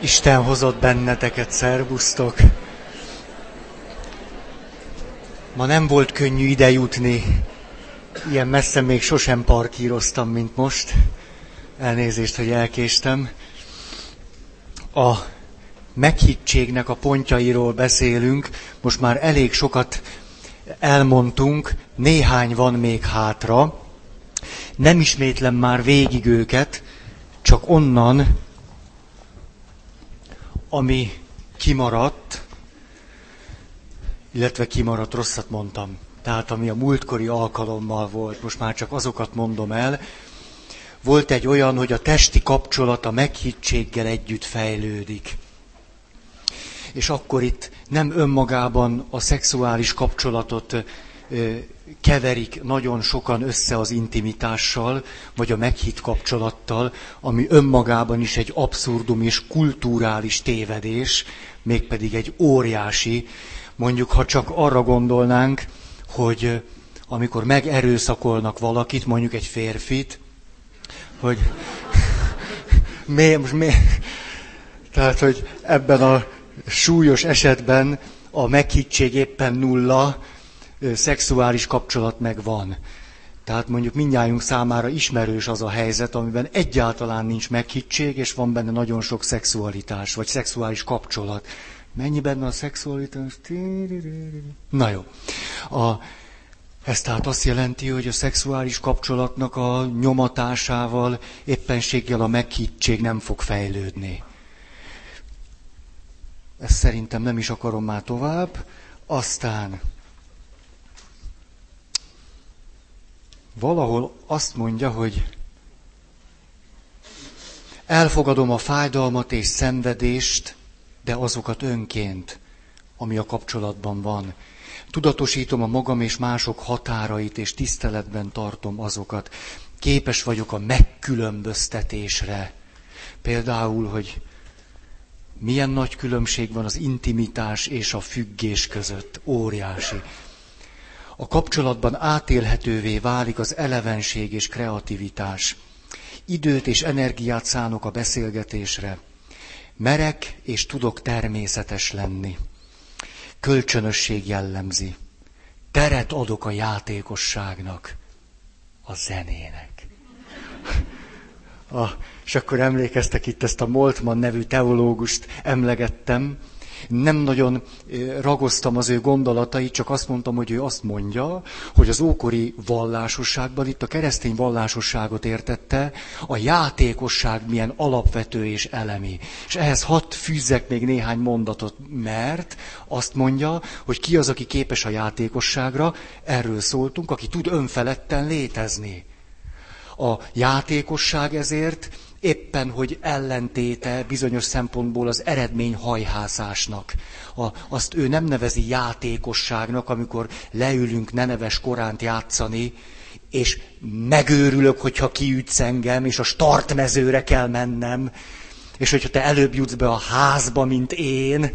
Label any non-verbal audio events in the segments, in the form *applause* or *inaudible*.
Isten hozott benneteket, szervusztok! Ma nem volt könnyű ide jutni. Ilyen messze még sosem parkíroztam, mint most. Elnézést, hogy elkéstem. A meghittségnek a pontjairól beszélünk. Most már elég sokat elmondtunk, néhány van még hátra. Nem ismétlem már végig őket, csak onnan, ami kimaradt, illetve kimaradt, rosszat mondtam. Tehát ami a múltkori alkalommal volt, most már csak azokat mondom el. Volt egy olyan, hogy a testi kapcsolat a meghittséggel együtt fejlődik. És akkor itt nem önmagában a szexuális kapcsolatot keverik nagyon sokan össze az intimitással, vagy a meghitt kapcsolattal, ami önmagában is egy abszurdum és kulturális tévedés, mégpedig egy óriási, mondjuk ha csak arra gondolnánk, hogy amikor megerőszakolnak valakit, mondjuk egy férfit, hogy *laughs* mi, mi, tehát, hogy ebben a súlyos esetben a meghittség éppen nulla, szexuális kapcsolat meg van. Tehát mondjuk mindnyájunk számára ismerős az a helyzet, amiben egyáltalán nincs meghittség, és van benne nagyon sok szexualitás, vagy szexuális kapcsolat. Mennyi benne a szexualitás? Na jó. A, ez tehát azt jelenti, hogy a szexuális kapcsolatnak a nyomatásával, éppenséggel a meghittség nem fog fejlődni. Ezt szerintem nem is akarom már tovább. Aztán valahol azt mondja, hogy elfogadom a fájdalmat és szenvedést, de azokat önként, ami a kapcsolatban van. Tudatosítom a magam és mások határait, és tiszteletben tartom azokat. Képes vagyok a megkülönböztetésre. Például, hogy milyen nagy különbség van az intimitás és a függés között. Óriási. A kapcsolatban átélhetővé válik az elevenség és kreativitás. Időt és energiát szánok a beszélgetésre. Merek és tudok természetes lenni. Kölcsönösség jellemzi. Teret adok a játékosságnak, a zenének. A, *laughs* és akkor emlékeztek itt ezt a Moltmann nevű teológust emlegettem, nem nagyon ragoztam az ő gondolatait, csak azt mondtam, hogy ő azt mondja, hogy az ókori vallásosságban, itt a keresztény vallásosságot értette, a játékosság milyen alapvető és elemi. És ehhez hat fűzzek még néhány mondatot, mert azt mondja, hogy ki az, aki képes a játékosságra, erről szóltunk, aki tud önfeledten létezni. A játékosság ezért éppen, hogy ellentéte bizonyos szempontból az eredmény hajhászásnak. A, azt ő nem nevezi játékosságnak, amikor leülünk neneves koránt játszani, és megőrülök, hogyha kiütsz engem, és a startmezőre kell mennem, és hogyha te előbb jutsz be a házba, mint én,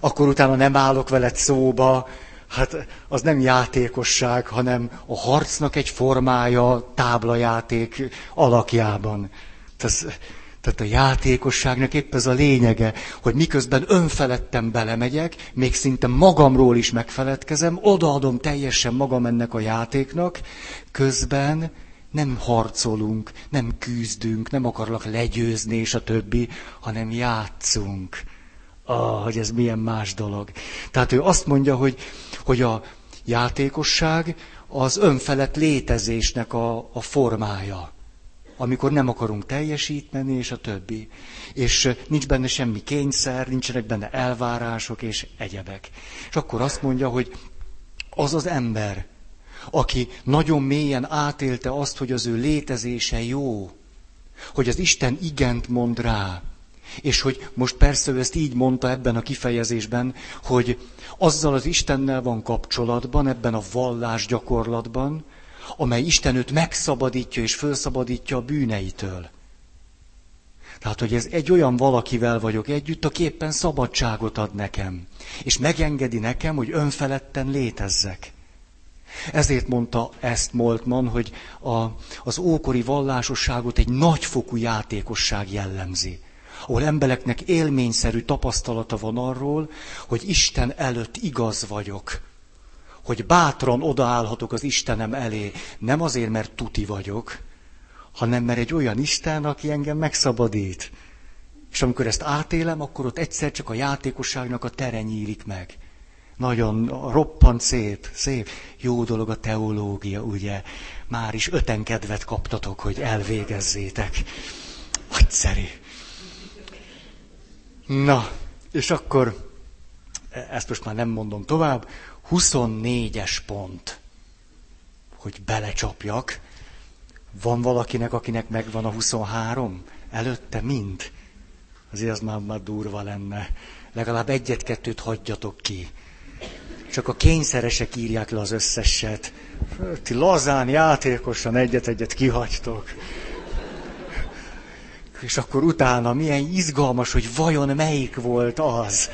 akkor utána nem állok veled szóba, hát az nem játékosság, hanem a harcnak egy formája táblajáték alakjában. Ez, tehát a játékosságnak épp ez a lényege, hogy miközben önfeledten belemegyek, még szinte magamról is megfeledkezem, odaadom teljesen magam ennek a játéknak, közben nem harcolunk, nem küzdünk, nem akarlak legyőzni és a többi, hanem játszunk. Ah, hogy ez milyen más dolog. Tehát ő azt mondja, hogy, hogy a játékosság az önfelett létezésnek a, a formája amikor nem akarunk teljesíteni, és a többi. És nincs benne semmi kényszer, nincsenek benne elvárások és egyebek. És akkor azt mondja, hogy az az ember, aki nagyon mélyen átélte azt, hogy az ő létezése jó, hogy az Isten igent mond rá, és hogy most persze ő ezt így mondta ebben a kifejezésben, hogy azzal az Istennel van kapcsolatban, ebben a vallás gyakorlatban, amely Isten őt megszabadítja és felszabadítja a bűneitől. Tehát, hogy ez egy olyan valakivel vagyok együtt, aki éppen szabadságot ad nekem, és megengedi nekem, hogy önfeledten létezzek. Ezért mondta ezt Moltmann, hogy a, az ókori vallásosságot egy nagyfokú játékosság jellemzi. ahol embereknek élményszerű tapasztalata van arról, hogy Isten előtt igaz vagyok, hogy bátran odaállhatok az Istenem elé, nem azért, mert tuti vagyok, hanem mert egy olyan Isten, aki engem megszabadít. És amikor ezt átélem, akkor ott egyszer csak a játékosságnak a tere nyílik meg. Nagyon roppant szép, szép. Jó dolog a teológia, ugye? Már is öten kedvet kaptatok, hogy elvégezzétek. Nagyszerű. Na, és akkor, ezt most már nem mondom tovább, 24-es pont, hogy belecsapjak. Van valakinek, akinek megvan a 23? Előtte mind? Azért az már, már durva lenne. Legalább egyet-kettőt hagyjatok ki. Csak a kényszeresek írják le az összeset. Ti lazán, játékosan egyet-egyet kihagytok. És akkor utána milyen izgalmas, hogy vajon melyik volt az.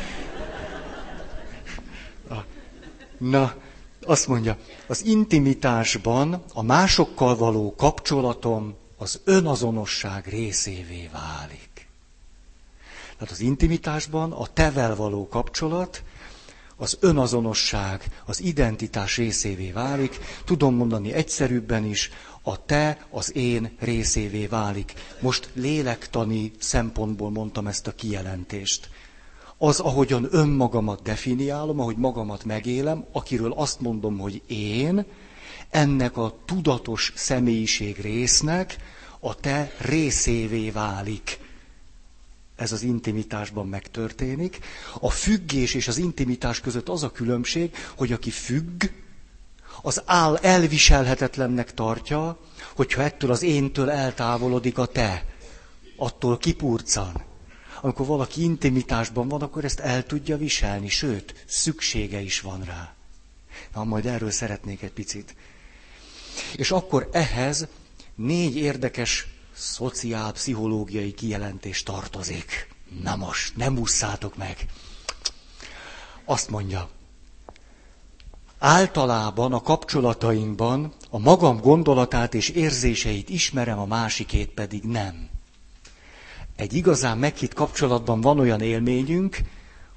Na, azt mondja, az intimitásban a másokkal való kapcsolatom az önazonosság részévé válik. Tehát az intimitásban a tevel való kapcsolat az önazonosság, az identitás részévé válik. Tudom mondani egyszerűbben is, a te, az én részévé válik. Most lélektani szempontból mondtam ezt a kijelentést. Az, ahogyan önmagamat definiálom, ahogy magamat megélem, akiről azt mondom, hogy én, ennek a tudatos személyiség résznek a te részévé válik ez az intimitásban megtörténik. A függés és az intimitás között az a különbség, hogy aki függ, az áll elviselhetetlennek tartja, hogyha ettől az éntől eltávolodik a te, attól kipurcan. Amikor valaki intimitásban van, akkor ezt el tudja viselni, sőt, szüksége is van rá. Na, majd erről szeretnék egy picit. És akkor ehhez négy érdekes szociál-pszichológiai kijelentés tartozik. Na most, nem ússzátok meg. Azt mondja, általában a kapcsolatainkban a magam gondolatát és érzéseit ismerem, a másikét pedig nem. Egy igazán meghitt kapcsolatban van olyan élményünk,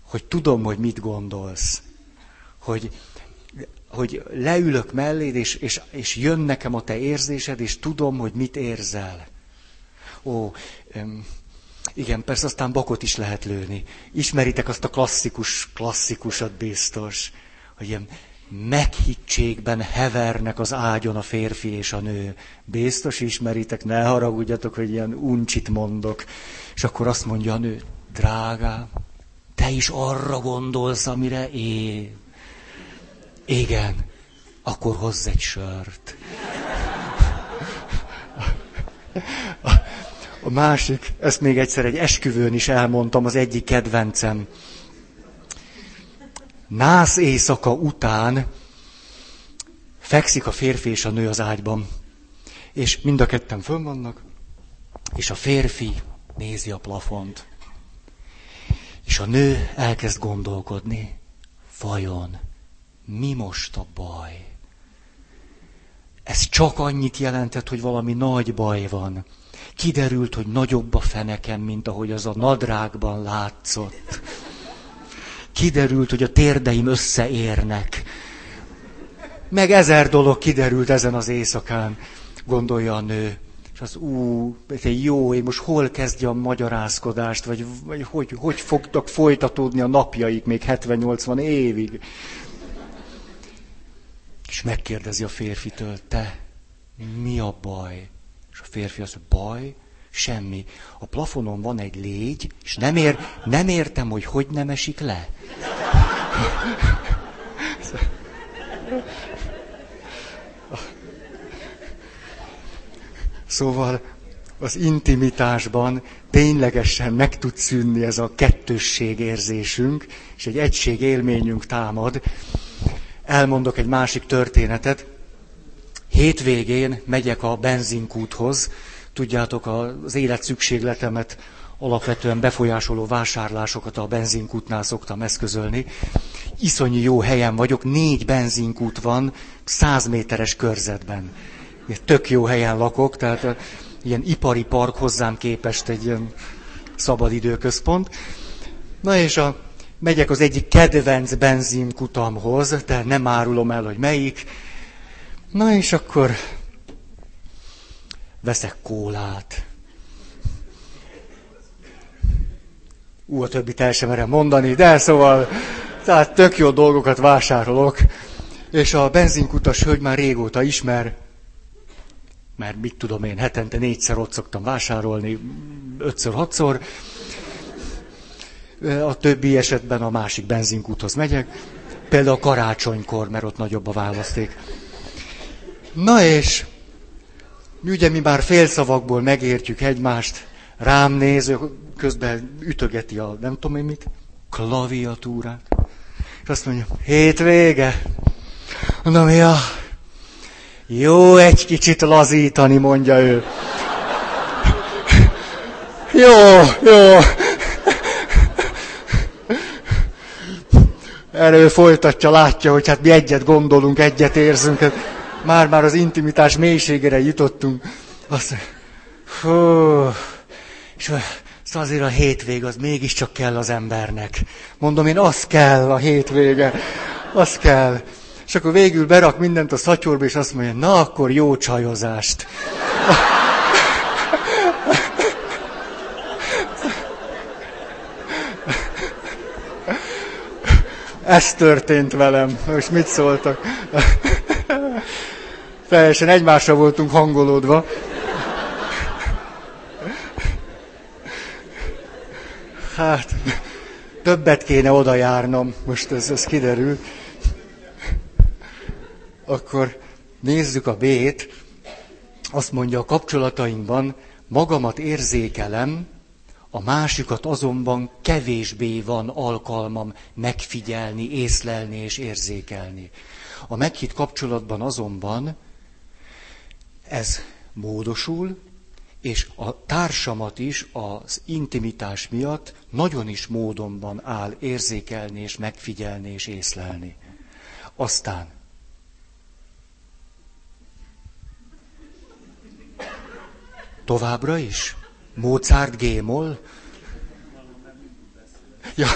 hogy tudom, hogy mit gondolsz. Hogy, hogy leülök melléd, és, és, és jön nekem a te érzésed, és tudom, hogy mit érzel. Ó, öm, igen, persze aztán bakot is lehet lőni. Ismeritek azt a klasszikus, klasszikusat biztos, hogy ilyen meghittségben hevernek az ágyon a férfi és a nő. Biztos ismeritek, ne haragudjatok, hogy ilyen uncsit mondok. És akkor azt mondja a nő, drágám, te is arra gondolsz, amire én. Igen, akkor hozz egy sört. A másik, ezt még egyszer egy esküvőn is elmondtam, az egyik kedvencem. Nász éjszaka után fekszik a férfi és a nő az ágyban. És mind a ketten fönn vannak, és a férfi nézi a plafont. És a nő elkezd gondolkodni. Vajon mi most a baj? Ez csak annyit jelentett, hogy valami nagy baj van. Kiderült, hogy nagyobb a fenekem, mint ahogy az a nadrágban látszott. Kiderült, hogy a térdeim összeérnek. Meg ezer dolog kiderült ezen az éjszakán, gondolja a nő. És az ú, jó, én most hol kezdjem a magyarázkodást, vagy, vagy hogy, hogy fogtak folytatódni a napjaik még 70-80 évig. És megkérdezi a férfitől, te, mi a baj? És a férfi azt mondja, baj, semmi. A plafonon van egy légy, és nem, ér, nem értem, hogy hogy nem esik le. Szóval az intimitásban ténylegesen meg tud szűnni ez a kettősség érzésünk, és egy egység élményünk támad. Elmondok egy másik történetet. Hétvégén megyek a benzinkúthoz, tudjátok, az élet szükségletemet alapvetően befolyásoló vásárlásokat a benzinkútnál szoktam eszközölni. Iszonyi jó helyen vagyok, négy benzinkút van, száz méteres körzetben. Tök jó helyen lakok, tehát ilyen ipari park hozzám képest egy ilyen szabadidőközpont. Na és a, megyek az egyik kedvenc benzinkutamhoz, de nem árulom el, hogy melyik. Na és akkor veszek kólát. Ú, a többit el sem merem mondani, de szóval, tehát tök jó dolgokat vásárolok. És a benzinkutas hölgy már régóta ismer, mert mit tudom én, hetente négyszer ott szoktam vásárolni, ötször, hatszor. A többi esetben a másik benzinkúthoz megyek. Például karácsonykor, mert ott nagyobb a választék. Na és ugye mi már félszavakból megértjük egymást, rám néz, közben ütögeti a nem tudom én mit, klaviatúrát. És azt mondja, hétvége. Mondom, ja, jó egy kicsit lazítani, mondja ő. *laughs* Jó, jó. Erről folytatja, látja, hogy hát mi egyet gondolunk, egyet érzünk. Már-már az intimitás mélységére jutottunk. Azt hú, és szóval azért a hétvég az mégiscsak kell az embernek. Mondom én, az kell a hétvége. Az kell. És akkor végül berak mindent a szatyorba, és azt mondja, na akkor jó csajozást. Ez történt velem. Most mit szóltak? Teljesen egymásra voltunk hangolódva. Hát, többet kéne oda járnom, most ez, ez kiderül. Akkor nézzük a B-t. Azt mondja, a kapcsolatainkban magamat érzékelem, a másikat azonban kevésbé van alkalmam megfigyelni, észlelni és érzékelni. A meghitt kapcsolatban azonban ez módosul, és a társamat is az intimitás miatt nagyon is módonban áll érzékelni és megfigyelni és észlelni. Aztán továbbra is Mozart gémol? Ja.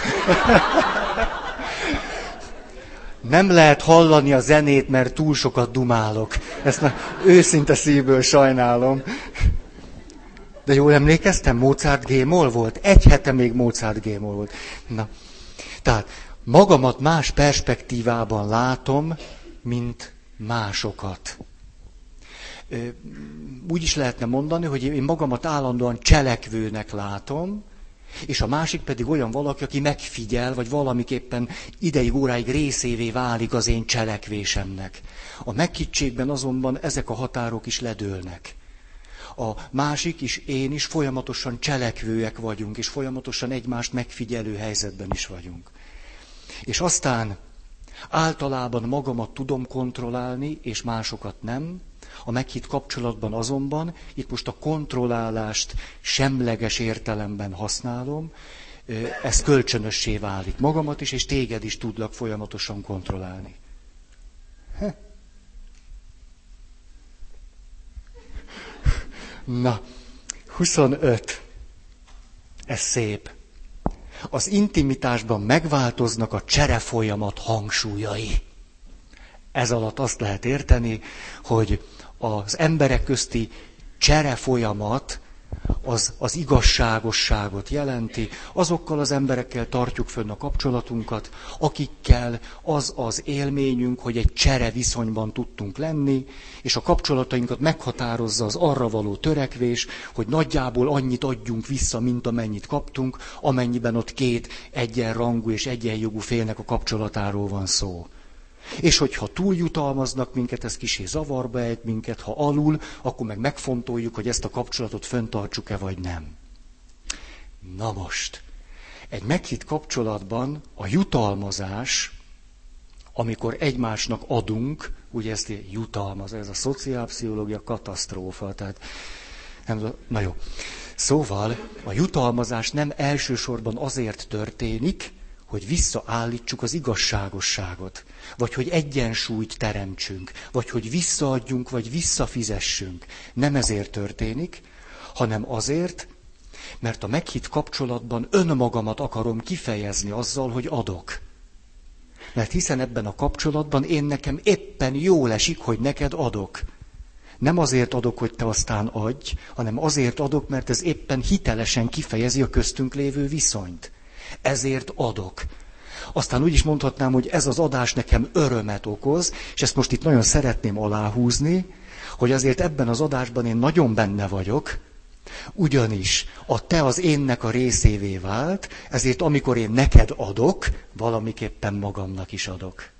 Nem lehet hallani a zenét, mert túl sokat dumálok. Ezt na, őszinte szívből sajnálom. De jól emlékeztem, Mozart gémol volt? Egy hete még Mozart gémol volt. Na, tehát magamat más perspektívában látom, mint másokat úgy is lehetne mondani, hogy én magamat állandóan cselekvőnek látom, és a másik pedig olyan valaki, aki megfigyel, vagy valamiképpen ideig, óráig részévé válik az én cselekvésemnek. A megkittségben azonban ezek a határok is ledőlnek. A másik is, én is folyamatosan cselekvőek vagyunk, és folyamatosan egymást megfigyelő helyzetben is vagyunk. És aztán általában magamat tudom kontrollálni, és másokat nem, a meghitt kapcsolatban azonban, itt most a kontrollálást semleges értelemben használom, ez kölcsönössé válik. Magamat is, és téged is tudlak folyamatosan kontrollálni. Na, 25. Ez szép. Az intimitásban megváltoznak a cserefolyamat hangsúlyai. Ez alatt azt lehet érteni, hogy az emberek közti csere folyamat az, az igazságosságot jelenti, azokkal az emberekkel tartjuk fönn a kapcsolatunkat, akikkel az az élményünk, hogy egy csere viszonyban tudtunk lenni, és a kapcsolatainkat meghatározza az arra való törekvés, hogy nagyjából annyit adjunk vissza, mint amennyit kaptunk, amennyiben ott két egyenrangú és egyenjogú félnek a kapcsolatáról van szó. És hogyha túljutalmaznak minket, ez kisé zavarba ejt minket, ha alul, akkor meg megfontoljuk, hogy ezt a kapcsolatot föntartsuk-e vagy nem. Na most, egy meghitt kapcsolatban a jutalmazás, amikor egymásnak adunk, ugye ezt jutalmaz, ez a szociálpszichológia katasztrófa, tehát nem, na jó. Szóval a jutalmazás nem elsősorban azért történik, hogy visszaállítsuk az igazságosságot, vagy hogy egyensúlyt teremtsünk, vagy hogy visszaadjunk, vagy visszafizessünk. Nem ezért történik, hanem azért, Mert a meghitt kapcsolatban önmagamat akarom kifejezni azzal, hogy adok. Mert hiszen ebben a kapcsolatban én nekem éppen jól esik, hogy neked adok. Nem azért adok, hogy te aztán adj, hanem azért adok, mert ez éppen hitelesen kifejezi a köztünk lévő viszonyt. Ezért adok. Aztán úgy is mondhatnám, hogy ez az adás nekem örömet okoz, és ezt most itt nagyon szeretném aláhúzni, hogy azért ebben az adásban én nagyon benne vagyok, ugyanis a te az énnek a részévé vált, ezért amikor én neked adok, valamiképpen magamnak is adok.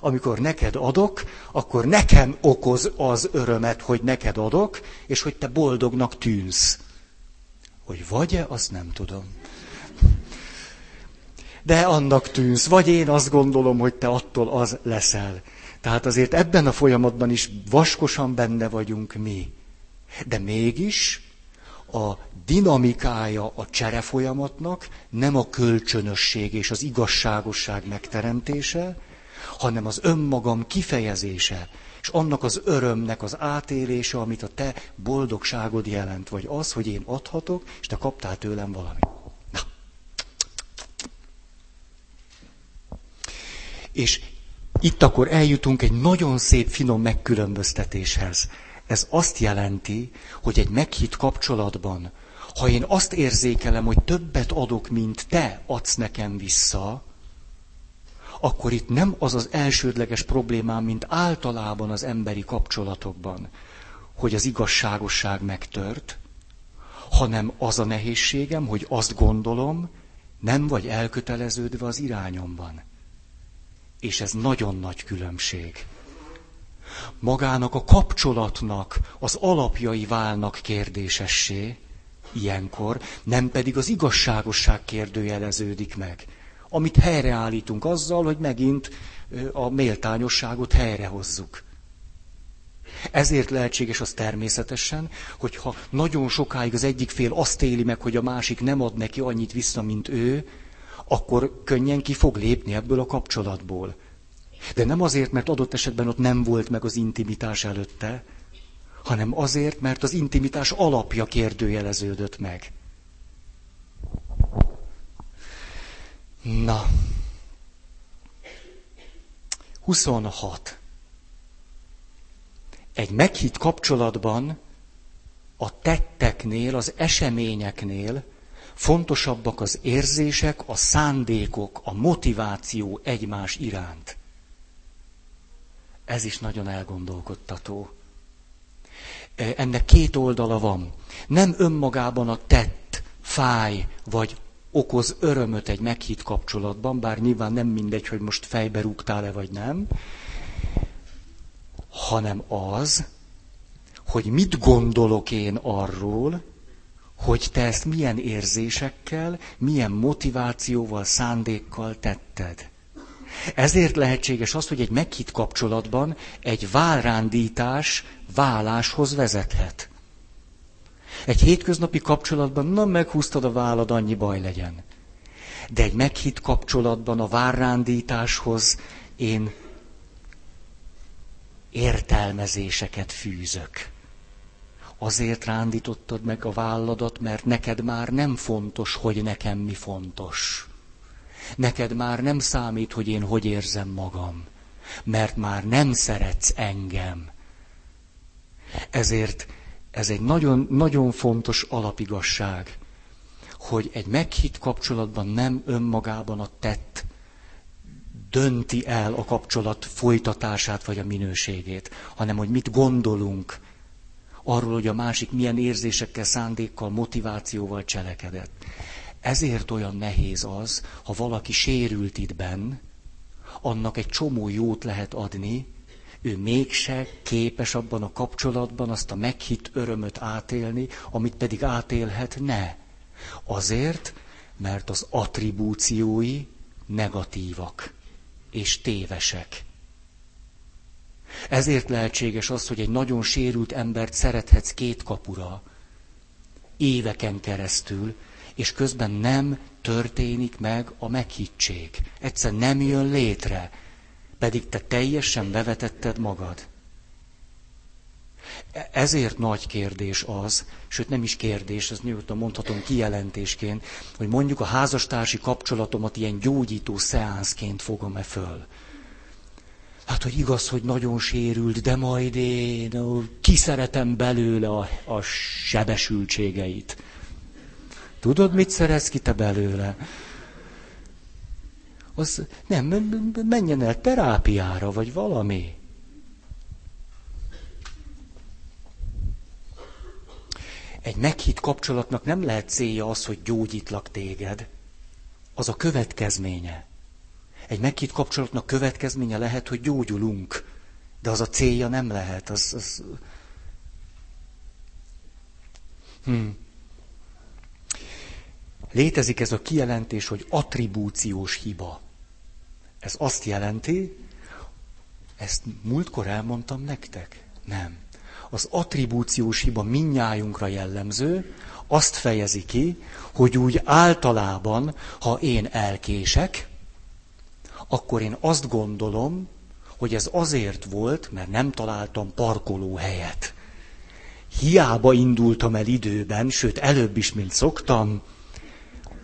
Amikor neked adok, akkor nekem okoz az örömet, hogy neked adok, és hogy te boldognak tűnsz. Hogy vagy-e, azt nem tudom. De annak tűnsz, vagy én azt gondolom, hogy te attól az leszel. Tehát azért ebben a folyamatban is vaskosan benne vagyunk mi. De mégis a dinamikája a csere folyamatnak nem a kölcsönösség és az igazságosság megteremtése, hanem az önmagam kifejezése, és annak az örömnek az átélése, amit a te boldogságod jelent, vagy az, hogy én adhatok, és te kaptál tőlem valamit. És itt akkor eljutunk egy nagyon szép, finom megkülönböztetéshez. Ez azt jelenti, hogy egy meghitt kapcsolatban, ha én azt érzékelem, hogy többet adok, mint te adsz nekem vissza, akkor itt nem az az elsődleges problémám, mint általában az emberi kapcsolatokban, hogy az igazságosság megtört, hanem az a nehézségem, hogy azt gondolom, nem vagy elköteleződve az irányomban. És ez nagyon nagy különbség. Magának a kapcsolatnak az alapjai válnak kérdésessé, ilyenkor, nem pedig az igazságosság kérdőjeleződik meg amit helyreállítunk azzal, hogy megint a méltányosságot helyrehozzuk. Ezért lehetséges az természetesen, hogyha nagyon sokáig az egyik fél azt éli meg, hogy a másik nem ad neki annyit vissza, mint ő, akkor könnyen ki fog lépni ebből a kapcsolatból. De nem azért, mert adott esetben ott nem volt meg az intimitás előtte, hanem azért, mert az intimitás alapja kérdőjeleződött meg. Na. 26. Egy meghitt kapcsolatban a tetteknél, az eseményeknél fontosabbak az érzések, a szándékok, a motiváció egymás iránt. Ez is nagyon elgondolkodtató. Ennek két oldala van. Nem önmagában a tett, fáj vagy okoz örömöt egy meghitt kapcsolatban, bár nyilván nem mindegy, hogy most fejbe rúgtál-e vagy nem, hanem az, hogy mit gondolok én arról, hogy te ezt milyen érzésekkel, milyen motivációval, szándékkal tetted. Ezért lehetséges az, hogy egy meghitt kapcsolatban egy válrándítás váláshoz vezethet. Egy hétköznapi kapcsolatban, na meghúztad a vállad, annyi baj legyen. De egy meghitt kapcsolatban a várrándításhoz én értelmezéseket fűzök. Azért rándítottad meg a válladat, mert neked már nem fontos, hogy nekem mi fontos. Neked már nem számít, hogy én hogy érzem magam, mert már nem szeretsz engem. Ezért ez egy nagyon, nagyon fontos alapigasság, hogy egy meghitt kapcsolatban nem önmagában a tett dönti el a kapcsolat folytatását vagy a minőségét, hanem hogy mit gondolunk arról, hogy a másik milyen érzésekkel, szándékkal, motivációval cselekedett. Ezért olyan nehéz az, ha valaki sérült itt benn, annak egy csomó jót lehet adni, ő mégse képes abban a kapcsolatban azt a meghitt örömöt átélni, amit pedig átélhetne. Azért, mert az attribúciói negatívak és tévesek. Ezért lehetséges az, hogy egy nagyon sérült embert szerethetsz két kapura, éveken keresztül, és közben nem történik meg a meghittség. Egyszer nem jön létre, pedig te teljesen bevetetted magad. Ezért nagy kérdés az, sőt nem is kérdés, ezt nyugodtan mondhatom kijelentésként, hogy mondjuk a házastársi kapcsolatomat ilyen gyógyító szeánszként fogom-e föl. Hát, hogy igaz, hogy nagyon sérült, de majd én kiszeretem belőle a, a sebesültségeit. Tudod, mit szerez ki te belőle? Az nem, menjen el terápiára, vagy valami. Egy meghitt kapcsolatnak nem lehet célja az, hogy gyógyítlak téged. Az a következménye. Egy meghitt kapcsolatnak következménye lehet, hogy gyógyulunk, de az a célja nem lehet. Az, az... Hmm. Létezik ez a kijelentés, hogy attribúciós hiba. Ez azt jelenti, ezt múltkor elmondtam nektek? Nem. Az attribúciós hiba minnyájunkra jellemző, azt fejezi ki, hogy úgy általában, ha én elkések, akkor én azt gondolom, hogy ez azért volt, mert nem találtam parkolóhelyet. Hiába indultam el időben, sőt előbb is, mint szoktam,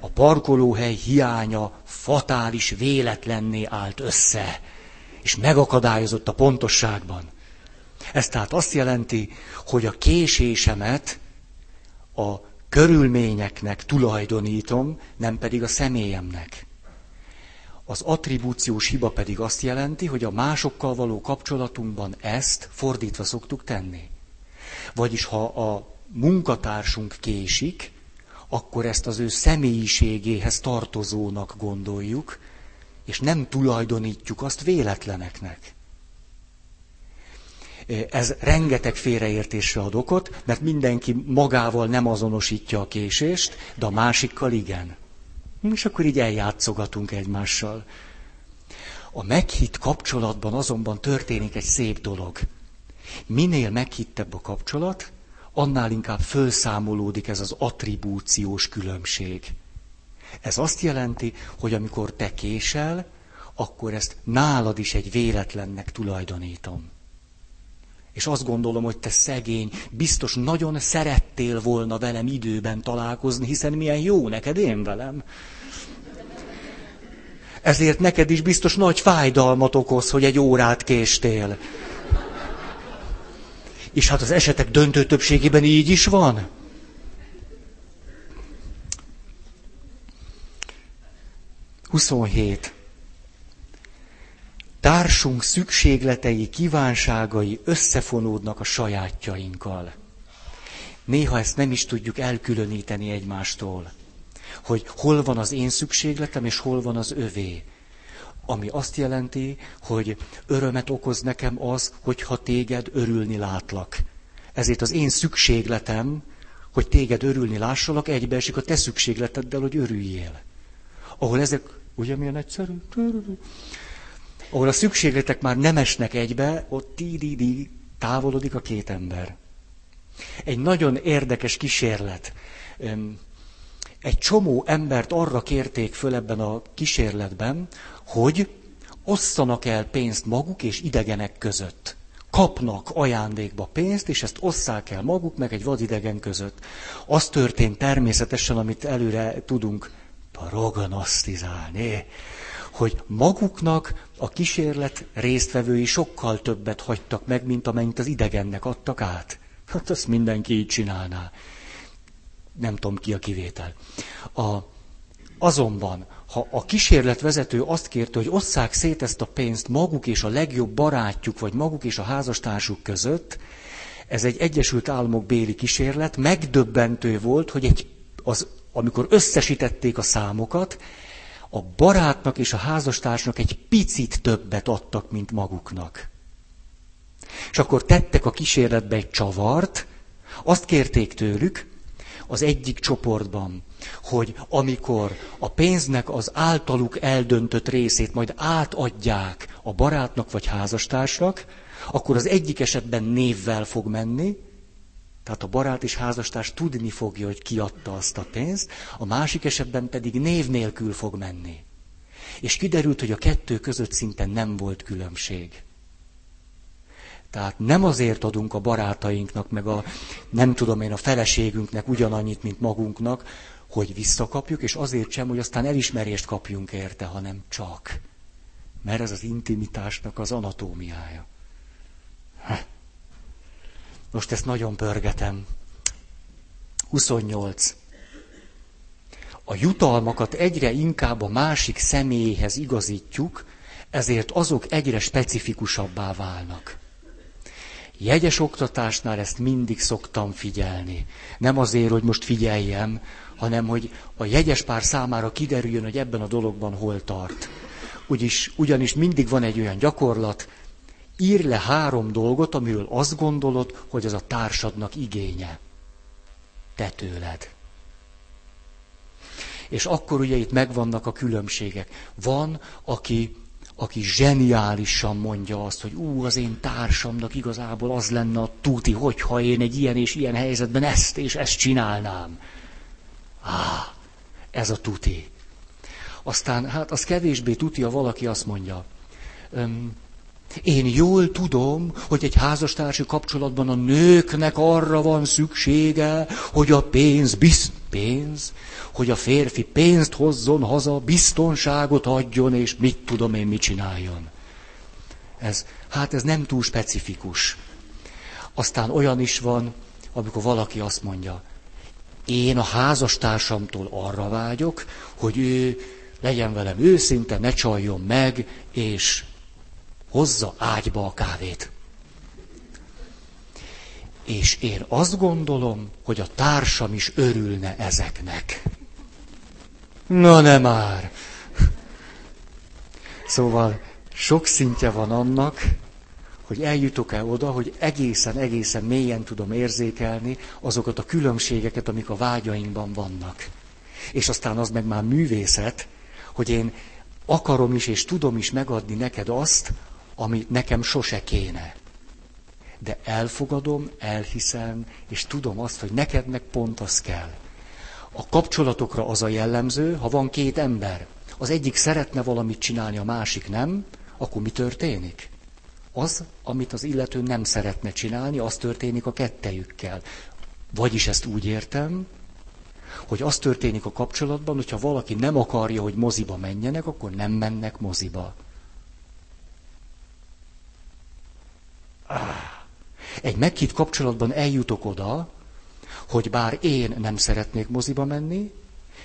a parkolóhely hiánya fatális véletlenné állt össze, és megakadályozott a pontosságban. Ez tehát azt jelenti, hogy a késésemet a körülményeknek tulajdonítom, nem pedig a személyemnek. Az attribúciós hiba pedig azt jelenti, hogy a másokkal való kapcsolatunkban ezt fordítva szoktuk tenni. Vagyis ha a munkatársunk késik, akkor ezt az ő személyiségéhez tartozónak gondoljuk, és nem tulajdonítjuk azt véletleneknek. Ez rengeteg félreértésre ad okot, mert mindenki magával nem azonosítja a késést, de a másikkal igen. És akkor így eljátszogatunk egymással. A meghitt kapcsolatban azonban történik egy szép dolog. Minél meghittebb a kapcsolat, annál inkább fölszámolódik ez az attribúciós különbség. Ez azt jelenti, hogy amikor te késel, akkor ezt nálad is egy véletlennek tulajdonítom. És azt gondolom, hogy te szegény, biztos nagyon szerettél volna velem időben találkozni, hiszen milyen jó neked én velem. Ezért neked is biztos nagy fájdalmat okoz, hogy egy órát késtél. És hát az esetek döntő többségében így is van. Huszonhét. Társunk szükségletei, kívánságai összefonódnak a sajátjainkkal. Néha ezt nem is tudjuk elkülöníteni egymástól, hogy hol van az én szükségletem, és hol van az övé. Ami azt jelenti, hogy örömet okoz nekem az, hogyha téged örülni látlak. Ezért az én szükségletem, hogy téged örülni lássalak, egybeesik a te szükségleteddel, hogy örüljél. Ahol ezek, ugye milyen egyszerű? Ahol a szükségletek már nem esnek egybe, ott tí távolodik a két ember. Egy nagyon érdekes kísérlet. Egy csomó embert arra kérték föl ebben a kísérletben, hogy osszanak el pénzt maguk és idegenek között. Kapnak ajándékba pénzt, és ezt osszák el maguk, meg egy vadidegen között. Az történt természetesen, amit előre tudunk prognosztizálni hogy maguknak a kísérlet résztvevői sokkal többet hagytak meg, mint amennyit az idegennek adtak át. Hát azt mindenki így csinálná. Nem tudom ki a kivétel. A, azonban, ha a kísérletvezető azt kérte, hogy osszák szét ezt a pénzt maguk és a legjobb barátjuk, vagy maguk és a házastársuk között, ez egy Egyesült Államok béli kísérlet, megdöbbentő volt, hogy egy, az, amikor összesítették a számokat, a barátnak és a házastársnak egy picit többet adtak, mint maguknak. És akkor tettek a kísérletbe egy csavart, azt kérték tőlük az egyik csoportban, hogy amikor a pénznek az általuk eldöntött részét majd átadják a barátnak vagy házastársnak, akkor az egyik esetben névvel fog menni, tehát a barát és házastárs tudni fogja, hogy ki adta azt a pénzt, a másik esetben pedig név nélkül fog menni. És kiderült, hogy a kettő között szinte nem volt különbség. Tehát nem azért adunk a barátainknak, meg a nem tudom én, a feleségünknek ugyanannyit, mint magunknak, hogy visszakapjuk, és azért sem, hogy aztán elismerést kapjunk érte, hanem csak. Mert ez az intimitásnak az anatómiája. Most ezt nagyon pörgetem. 28. A jutalmakat egyre inkább a másik személyéhez igazítjuk, ezért azok egyre specifikusabbá válnak. Jegyes oktatásnál ezt mindig szoktam figyelni. Nem azért, hogy most figyeljem, hanem hogy a jegyes pár számára kiderüljön, hogy ebben a dologban hol tart. Ugyis, ugyanis mindig van egy olyan gyakorlat, ír le három dolgot, amiről azt gondolod, hogy az a társadnak igénye. Te tőled. És akkor ugye itt megvannak a különbségek. Van, aki aki zseniálisan mondja azt, hogy ú, az én társamnak igazából az lenne a tuti, hogyha én egy ilyen és ilyen helyzetben ezt és ezt csinálnám. Á, ez a tuti. Aztán, hát az kevésbé tuti, ha valaki azt mondja, öm, én jól tudom, hogy egy házastársi kapcsolatban a nőknek arra van szüksége, hogy a pénz, bizt, pénz, hogy a férfi pénzt hozzon haza, biztonságot adjon, és mit tudom én, mit csináljon. Ez, hát ez nem túl specifikus. Aztán olyan is van, amikor valaki azt mondja, én a házastársamtól arra vágyok, hogy ő legyen velem őszinte, ne csaljon meg, és hozza ágyba a kávét. És én azt gondolom, hogy a társam is örülne ezeknek. Na nem már! Szóval sok szintje van annak, hogy eljutok-e oda, hogy egészen, egészen mélyen tudom érzékelni azokat a különbségeket, amik a vágyainkban vannak. És aztán az meg már művészet, hogy én akarom is és tudom is megadni neked azt, ami nekem sose kéne. De elfogadom, elhiszem, és tudom azt, hogy neked meg pont az kell. A kapcsolatokra az a jellemző, ha van két ember, az egyik szeretne valamit csinálni, a másik nem, akkor mi történik? Az, amit az illető nem szeretne csinálni, az történik a kettejükkel. Vagyis ezt úgy értem, hogy az történik a kapcsolatban, hogyha valaki nem akarja, hogy moziba menjenek, akkor nem mennek moziba. Egy meghitt kapcsolatban eljutok oda, hogy bár én nem szeretnék moziba menni,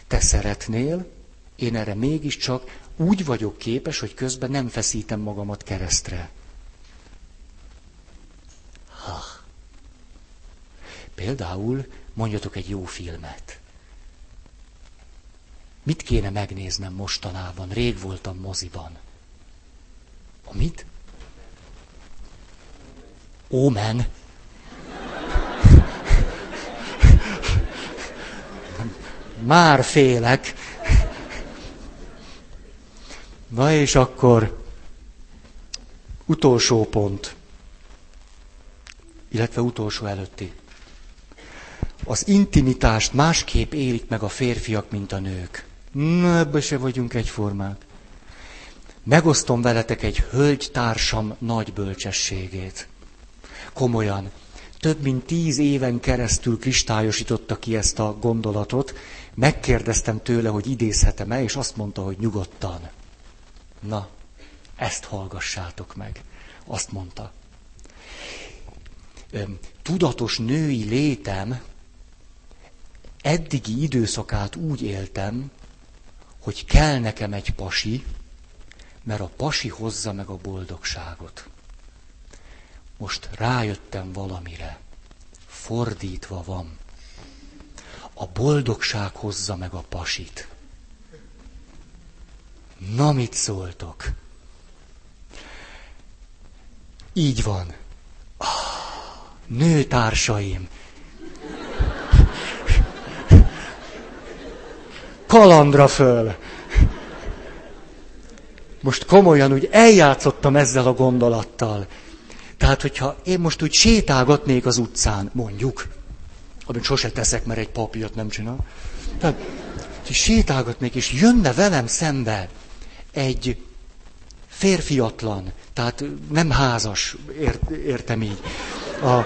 te szeretnél, én erre mégiscsak úgy vagyok képes, hogy közben nem feszítem magamat keresztre. Ha. Például mondjatok egy jó filmet. Mit kéne megnéznem mostanában? Rég voltam moziban. A mit? Ómen. Már félek. Na és akkor utolsó pont, illetve utolsó előtti. Az intimitást másképp élik meg a férfiak, mint a nők. Na, ebbe se vagyunk egyformák. Megosztom veletek egy hölgytársam nagy bölcsességét. Komolyan. Több mint tíz éven keresztül kristályosította ki ezt a gondolatot. Megkérdeztem tőle, hogy idézhetem-e, és azt mondta, hogy nyugodtan. Na, ezt hallgassátok meg. Azt mondta. Tudatos női létem eddigi időszakát úgy éltem, hogy kell nekem egy pasi, mert a pasi hozza meg a boldogságot. Most rájöttem valamire. Fordítva van. A boldogság hozza meg a pasit. Na, mit szóltok? Így van. Ah, nőtársaim. Kalandra föl. Most komolyan úgy eljátszottam ezzel a gondolattal. Tehát, hogyha én most úgy sétálgatnék az utcán, mondjuk, amit sose teszek, mert egy papírt nem csinál. Tehát, hogy sétálgatnék, és jönne velem szembe egy férfiatlan, tehát nem házas, ért, értem így. A,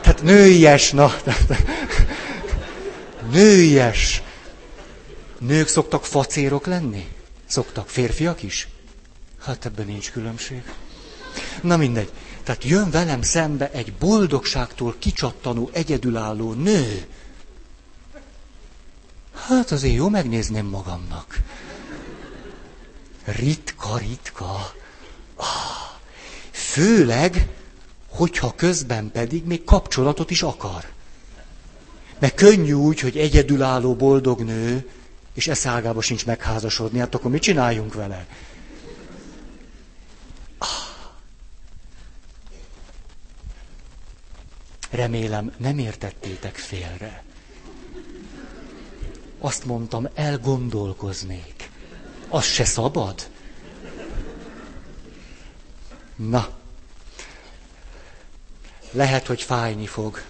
tehát nőies, na. Nőies. Nők szoktak facérok lenni? Szoktak. Férfiak is? Hát ebben nincs különbség. Na mindegy. Tehát jön velem szembe egy boldogságtól kicsattanó, egyedülálló nő. Hát azért jó megnézném magamnak. Ritka, ritka. Ah, főleg, hogyha közben pedig még kapcsolatot is akar. Mert könnyű úgy, hogy egyedülálló boldog nő, és eszágába sincs megházasodni, hát akkor mit csináljunk vele? Remélem, nem értettétek félre. Azt mondtam, elgondolkoznék. Az se szabad? Na, lehet, hogy fájni fog.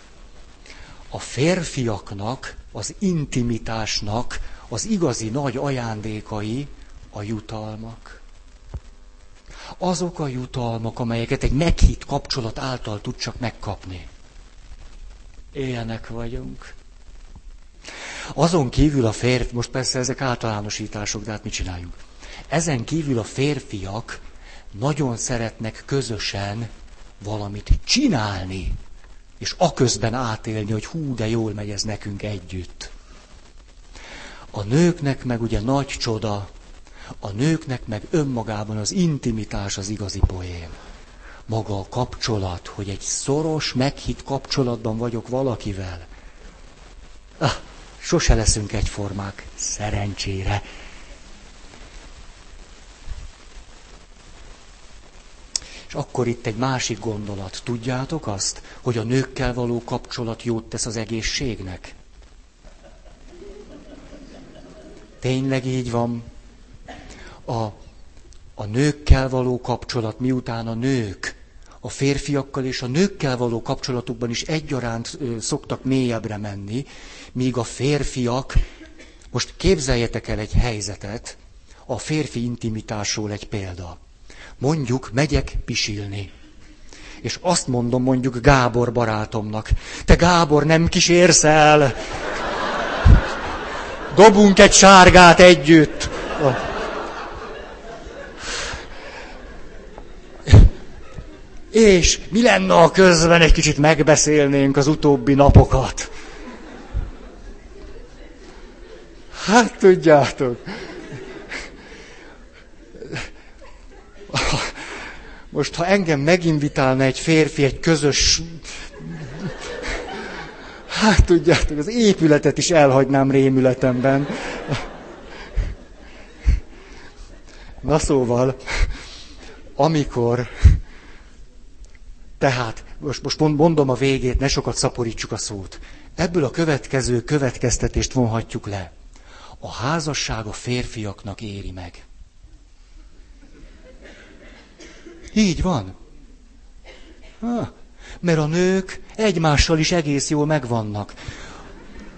A férfiaknak, az intimitásnak az igazi nagy ajándékai a jutalmak. Azok a jutalmak, amelyeket egy meghitt kapcsolat által tud csak megkapni. Éljenek vagyunk. Azon kívül a férfi, most persze ezek általánosítások, de hát mit csináljunk? Ezen kívül a férfiak nagyon szeretnek közösen valamit csinálni, és aközben átélni, hogy hú, de jól megy ez nekünk együtt. A nőknek meg ugye nagy csoda, a nőknek meg önmagában az intimitás az igazi poém. Maga a kapcsolat, hogy egy szoros, meghitt kapcsolatban vagyok valakivel. Ah, sose leszünk egyformák, szerencsére. És akkor itt egy másik gondolat. Tudjátok azt, hogy a nőkkel való kapcsolat jót tesz az egészségnek? Tényleg így van. A, a nőkkel való kapcsolat, miután a nők a férfiakkal és a nőkkel való kapcsolatukban is egyaránt szoktak mélyebbre menni, míg a férfiak, most képzeljetek el egy helyzetet, a férfi intimitásról egy példa. Mondjuk, megyek pisilni. És azt mondom mondjuk Gábor barátomnak, te Gábor, nem kísérsz el? Dobunk egy sárgát együtt. És mi lenne, a közben egy kicsit megbeszélnénk az utóbbi napokat? Hát tudjátok. Most, ha engem meginvitálna egy férfi egy közös... Hát tudjátok, az épületet is elhagynám rémületemben. Na szóval, amikor... Tehát, most, most mondom a végét, ne sokat szaporítsuk a szót. Ebből a következő következtetést vonhatjuk le. A házasság a férfiaknak éri meg. Így van. Ha, mert a nők egymással is egész jól megvannak.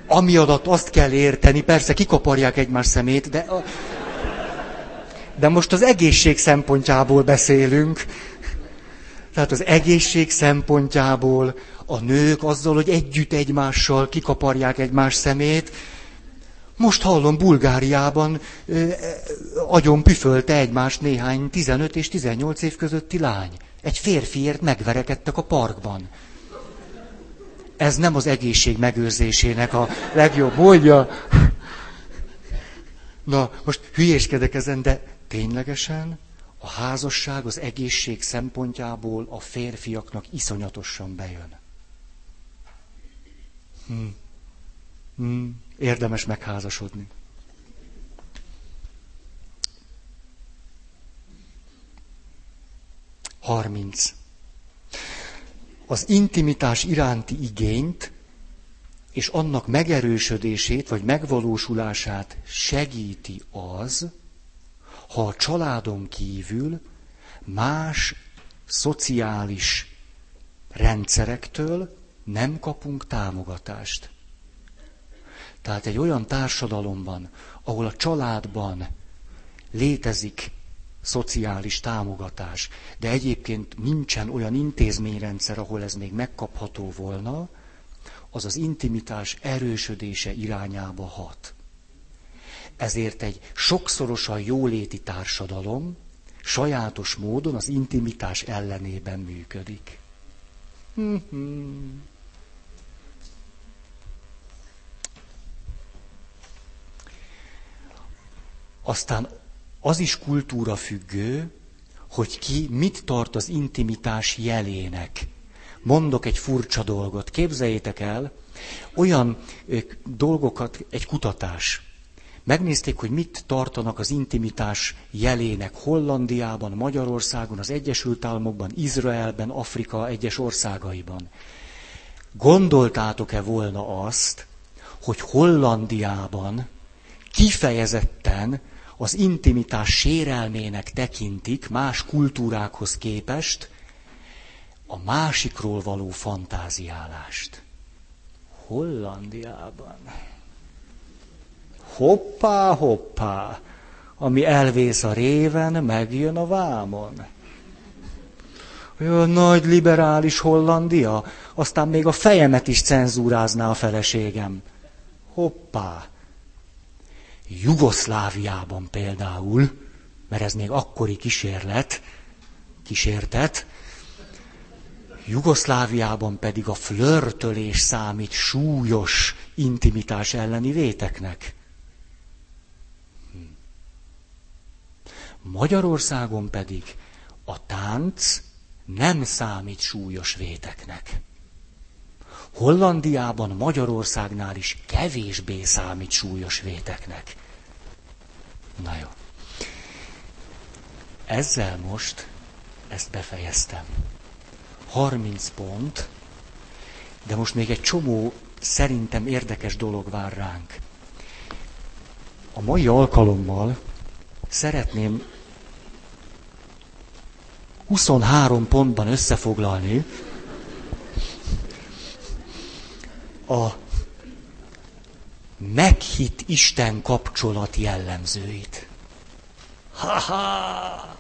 Ami alatt azt kell érteni, persze kikaparják egymás szemét, de, a... de most az egészség szempontjából beszélünk. Tehát az egészség szempontjából a nők azzal, hogy együtt egymással kikaparják egymás szemét, most hallom, Bulgáriában ö, agyon püfölte egymást néhány 15 és 18 év közötti lány. Egy férfiért megverekedtek a parkban. Ez nem az egészség megőrzésének a legjobb módja. Na, most hülyéskedek ezen, de ténylegesen a házasság az egészség szempontjából a férfiaknak iszonyatosan bejön. Hm. Hm érdemes megházasodni. Harminc. Az intimitás iránti igényt és annak megerősödését vagy megvalósulását segíti az, ha a családon kívül más szociális rendszerektől nem kapunk támogatást. Tehát egy olyan társadalomban, ahol a családban létezik szociális támogatás, de egyébként nincsen olyan intézményrendszer, ahol ez még megkapható volna, az az intimitás erősödése irányába hat. Ezért egy sokszorosan jóléti társadalom sajátos módon az intimitás ellenében működik. Aztán az is kultúra függő, hogy ki mit tart az intimitás jelének. Mondok egy furcsa dolgot. Képzeljétek el, olyan dolgokat, egy kutatás. Megnézték, hogy mit tartanak az intimitás jelének Hollandiában, Magyarországon, az Egyesült Államokban, Izraelben, Afrika egyes országaiban. Gondoltátok-e volna azt, hogy Hollandiában kifejezetten az intimitás sérelmének tekintik más kultúrákhoz képest a másikról való fantáziálást. Hollandiában. Hoppá, hoppá, ami elvész a réven, megjön a vámon. Olyan nagy liberális Hollandia, aztán még a fejemet is cenzúrázná a feleségem. Hoppá. Jugoszláviában például, mert ez még akkori kísérlet, kísértet, Jugoszláviában pedig a flörtölés számít súlyos intimitás elleni véteknek. Magyarországon pedig a tánc nem számít súlyos véteknek. Hollandiában, Magyarországnál is kevésbé számít súlyos véteknek. Na jó. Ezzel most ezt befejeztem. 30 pont, de most még egy csomó szerintem érdekes dolog vár ránk. A mai alkalommal szeretném 23 pontban összefoglalni a meghitt Isten kapcsolat jellemzőit. Ha-ha!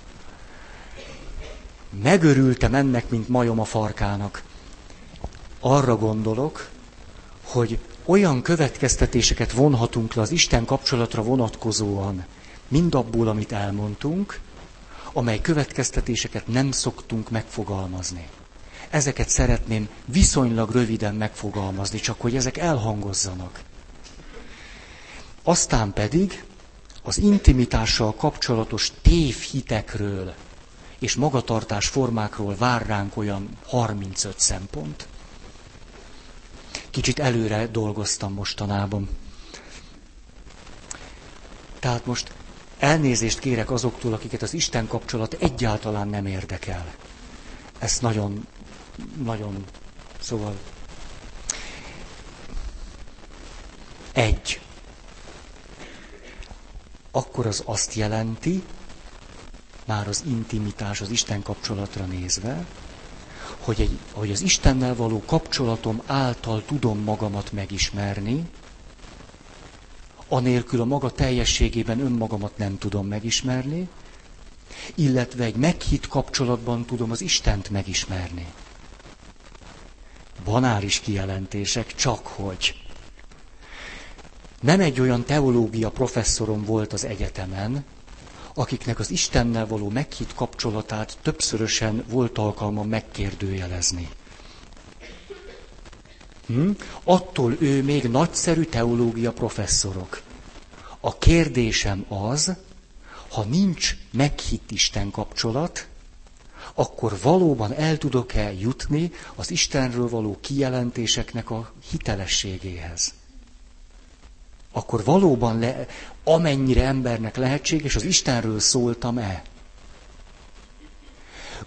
Megörültem ennek, mint majom a farkának. Arra gondolok, hogy olyan következtetéseket vonhatunk le az Isten kapcsolatra vonatkozóan, mindabból, amit elmondtunk, amely következtetéseket nem szoktunk megfogalmazni. Ezeket szeretném viszonylag röviden megfogalmazni, csak hogy ezek elhangozzanak. Aztán pedig az intimitással kapcsolatos tévhitekről és magatartás formákról vár ránk olyan 35 szempont. Kicsit előre dolgoztam mostanában. Tehát most elnézést kérek azoktól, akiket az Isten kapcsolat egyáltalán nem érdekel. Ezt nagyon, nagyon, szóval... Egy. Akkor az azt jelenti, már az intimitás, az Isten kapcsolatra nézve, hogy, egy, hogy az Istennel való kapcsolatom által tudom magamat megismerni, anélkül a maga teljességében önmagamat nem tudom megismerni, illetve egy meghitt kapcsolatban tudom az Istent megismerni. Banális kijelentések, csak hogy. Nem egy olyan teológia professzorom volt az egyetemen, akiknek az Istennel való meghitt kapcsolatát többszörösen volt alkalma megkérdőjelezni. Hm? Attól ő még nagyszerű teológia professzorok. A kérdésem az, ha nincs meghitt Isten kapcsolat, akkor valóban el tudok-e jutni az Istenről való kijelentéseknek a hitelességéhez akkor valóban le, amennyire embernek lehetséges, az Istenről szóltam-e?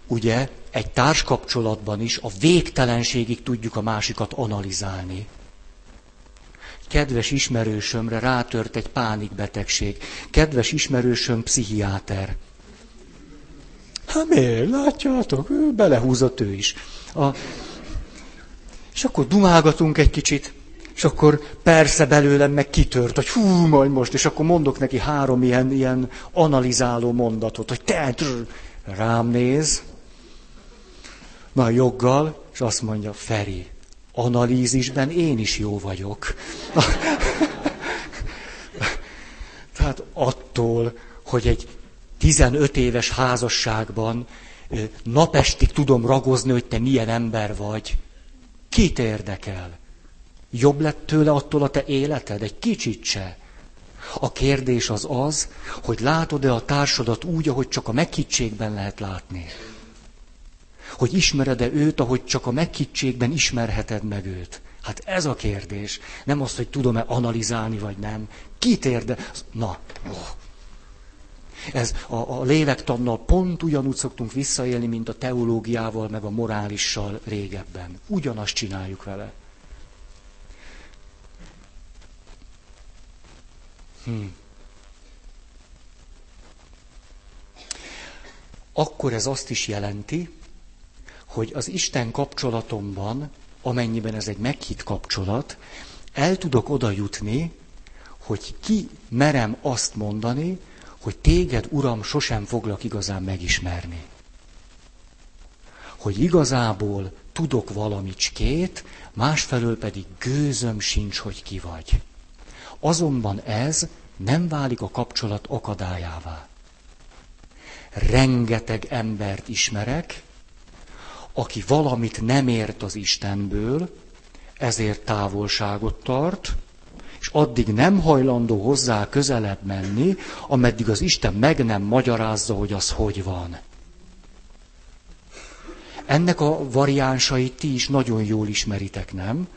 Ugye egy társkapcsolatban is a végtelenségig tudjuk a másikat analizálni. Kedves ismerősömre rátört egy pánikbetegség. Kedves ismerősöm pszichiáter. Hát miért? Látjátok, ő belehúzott ő is. A... És akkor dumálgatunk egy kicsit. És akkor persze belőlem meg kitört, hogy hú, majd most, és akkor mondok neki három ilyen, ilyen analizáló mondatot, hogy te rám néz, na joggal, és azt mondja, Feri, analízisben én is jó vagyok. *laughs* Tehát attól, hogy egy 15 éves házasságban napestig tudom ragozni, hogy te milyen ember vagy. Kit érdekel? Jobb lett tőle attól a te életed? Egy kicsit se. A kérdés az az, hogy látod-e a társadat úgy, ahogy csak a meghittségben lehet látni. Hogy ismered-e őt, ahogy csak a meghittségben ismerheted meg őt. Hát ez a kérdés. Nem az, hogy tudom-e analizálni, vagy nem. Kit érde? Na, oh. Ez a, a lélektannal pont ugyanúgy szoktunk visszaélni, mint a teológiával, meg a morálissal régebben. Ugyanazt csináljuk vele. Hm. Akkor ez azt is jelenti, hogy az Isten kapcsolatomban, amennyiben ez egy meghitt kapcsolat, el tudok oda jutni, hogy ki merem azt mondani, hogy téged, Uram, sosem foglak igazán megismerni. Hogy igazából tudok valamicskét, másfelől pedig gőzöm sincs, hogy ki vagy. Azonban ez nem válik a kapcsolat akadályává. Rengeteg embert ismerek, aki valamit nem ért az Istenből, ezért távolságot tart, és addig nem hajlandó hozzá közelebb menni, ameddig az Isten meg nem magyarázza, hogy az hogy van. Ennek a variánsait ti is nagyon jól ismeritek, nem?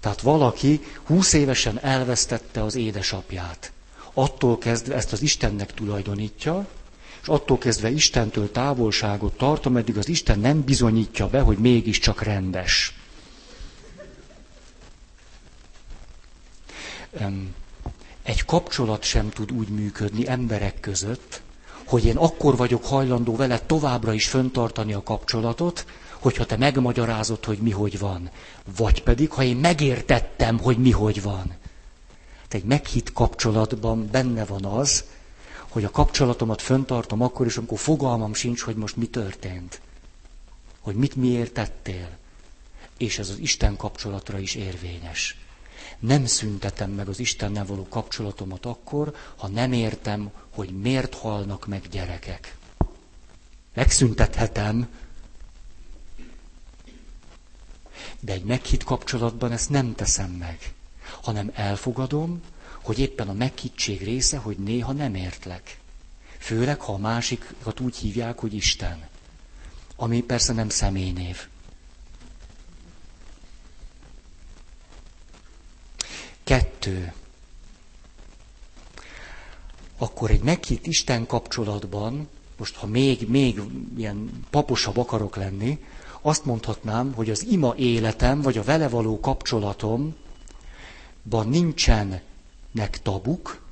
Tehát valaki húsz évesen elvesztette az édesapját. Attól kezdve ezt az Istennek tulajdonítja, és attól kezdve Istentől távolságot tart, ameddig az Isten nem bizonyítja be, hogy mégiscsak rendes. Egy kapcsolat sem tud úgy működni emberek között, hogy én akkor vagyok hajlandó vele továbbra is föntartani a kapcsolatot, hogyha te megmagyarázod, hogy mi hogy van. Vagy pedig, ha én megértettem, hogy mi hogy van. Te egy meghitt kapcsolatban benne van az, hogy a kapcsolatomat föntartom akkor is, amikor fogalmam sincs, hogy most mi történt. Hogy mit miért tettél. És ez az Isten kapcsolatra is érvényes nem szüntetem meg az Istennel való kapcsolatomat akkor, ha nem értem, hogy miért halnak meg gyerekek. Megszüntethetem, de egy meghitt kapcsolatban ezt nem teszem meg, hanem elfogadom, hogy éppen a meghittség része, hogy néha nem értlek. Főleg, ha a másikat úgy hívják, hogy Isten. Ami persze nem személynév. Kettő. Akkor egy meghitt Isten kapcsolatban, most ha még, még ilyen paposabb akarok lenni, azt mondhatnám, hogy az ima életem, vagy a vele való kapcsolatomban nincsenek tabuk,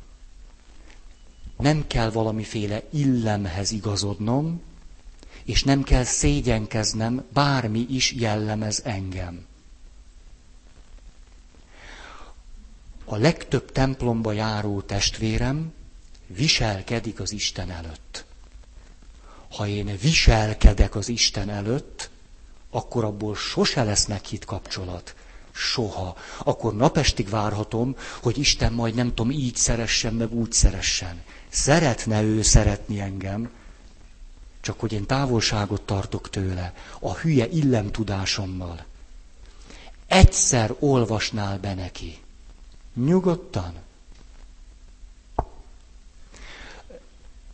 nem kell valamiféle illemhez igazodnom, és nem kell szégyenkeznem, bármi is jellemez engem. a legtöbb templomba járó testvérem viselkedik az Isten előtt. Ha én viselkedek az Isten előtt, akkor abból sose lesz meghitt kapcsolat. Soha. Akkor napestig várhatom, hogy Isten majd nem tudom, így szeressen, meg úgy szeressen. Szeretne ő szeretni engem, csak hogy én távolságot tartok tőle, a hülye illemtudásommal. Egyszer olvasnál be neki. Nyugodtan.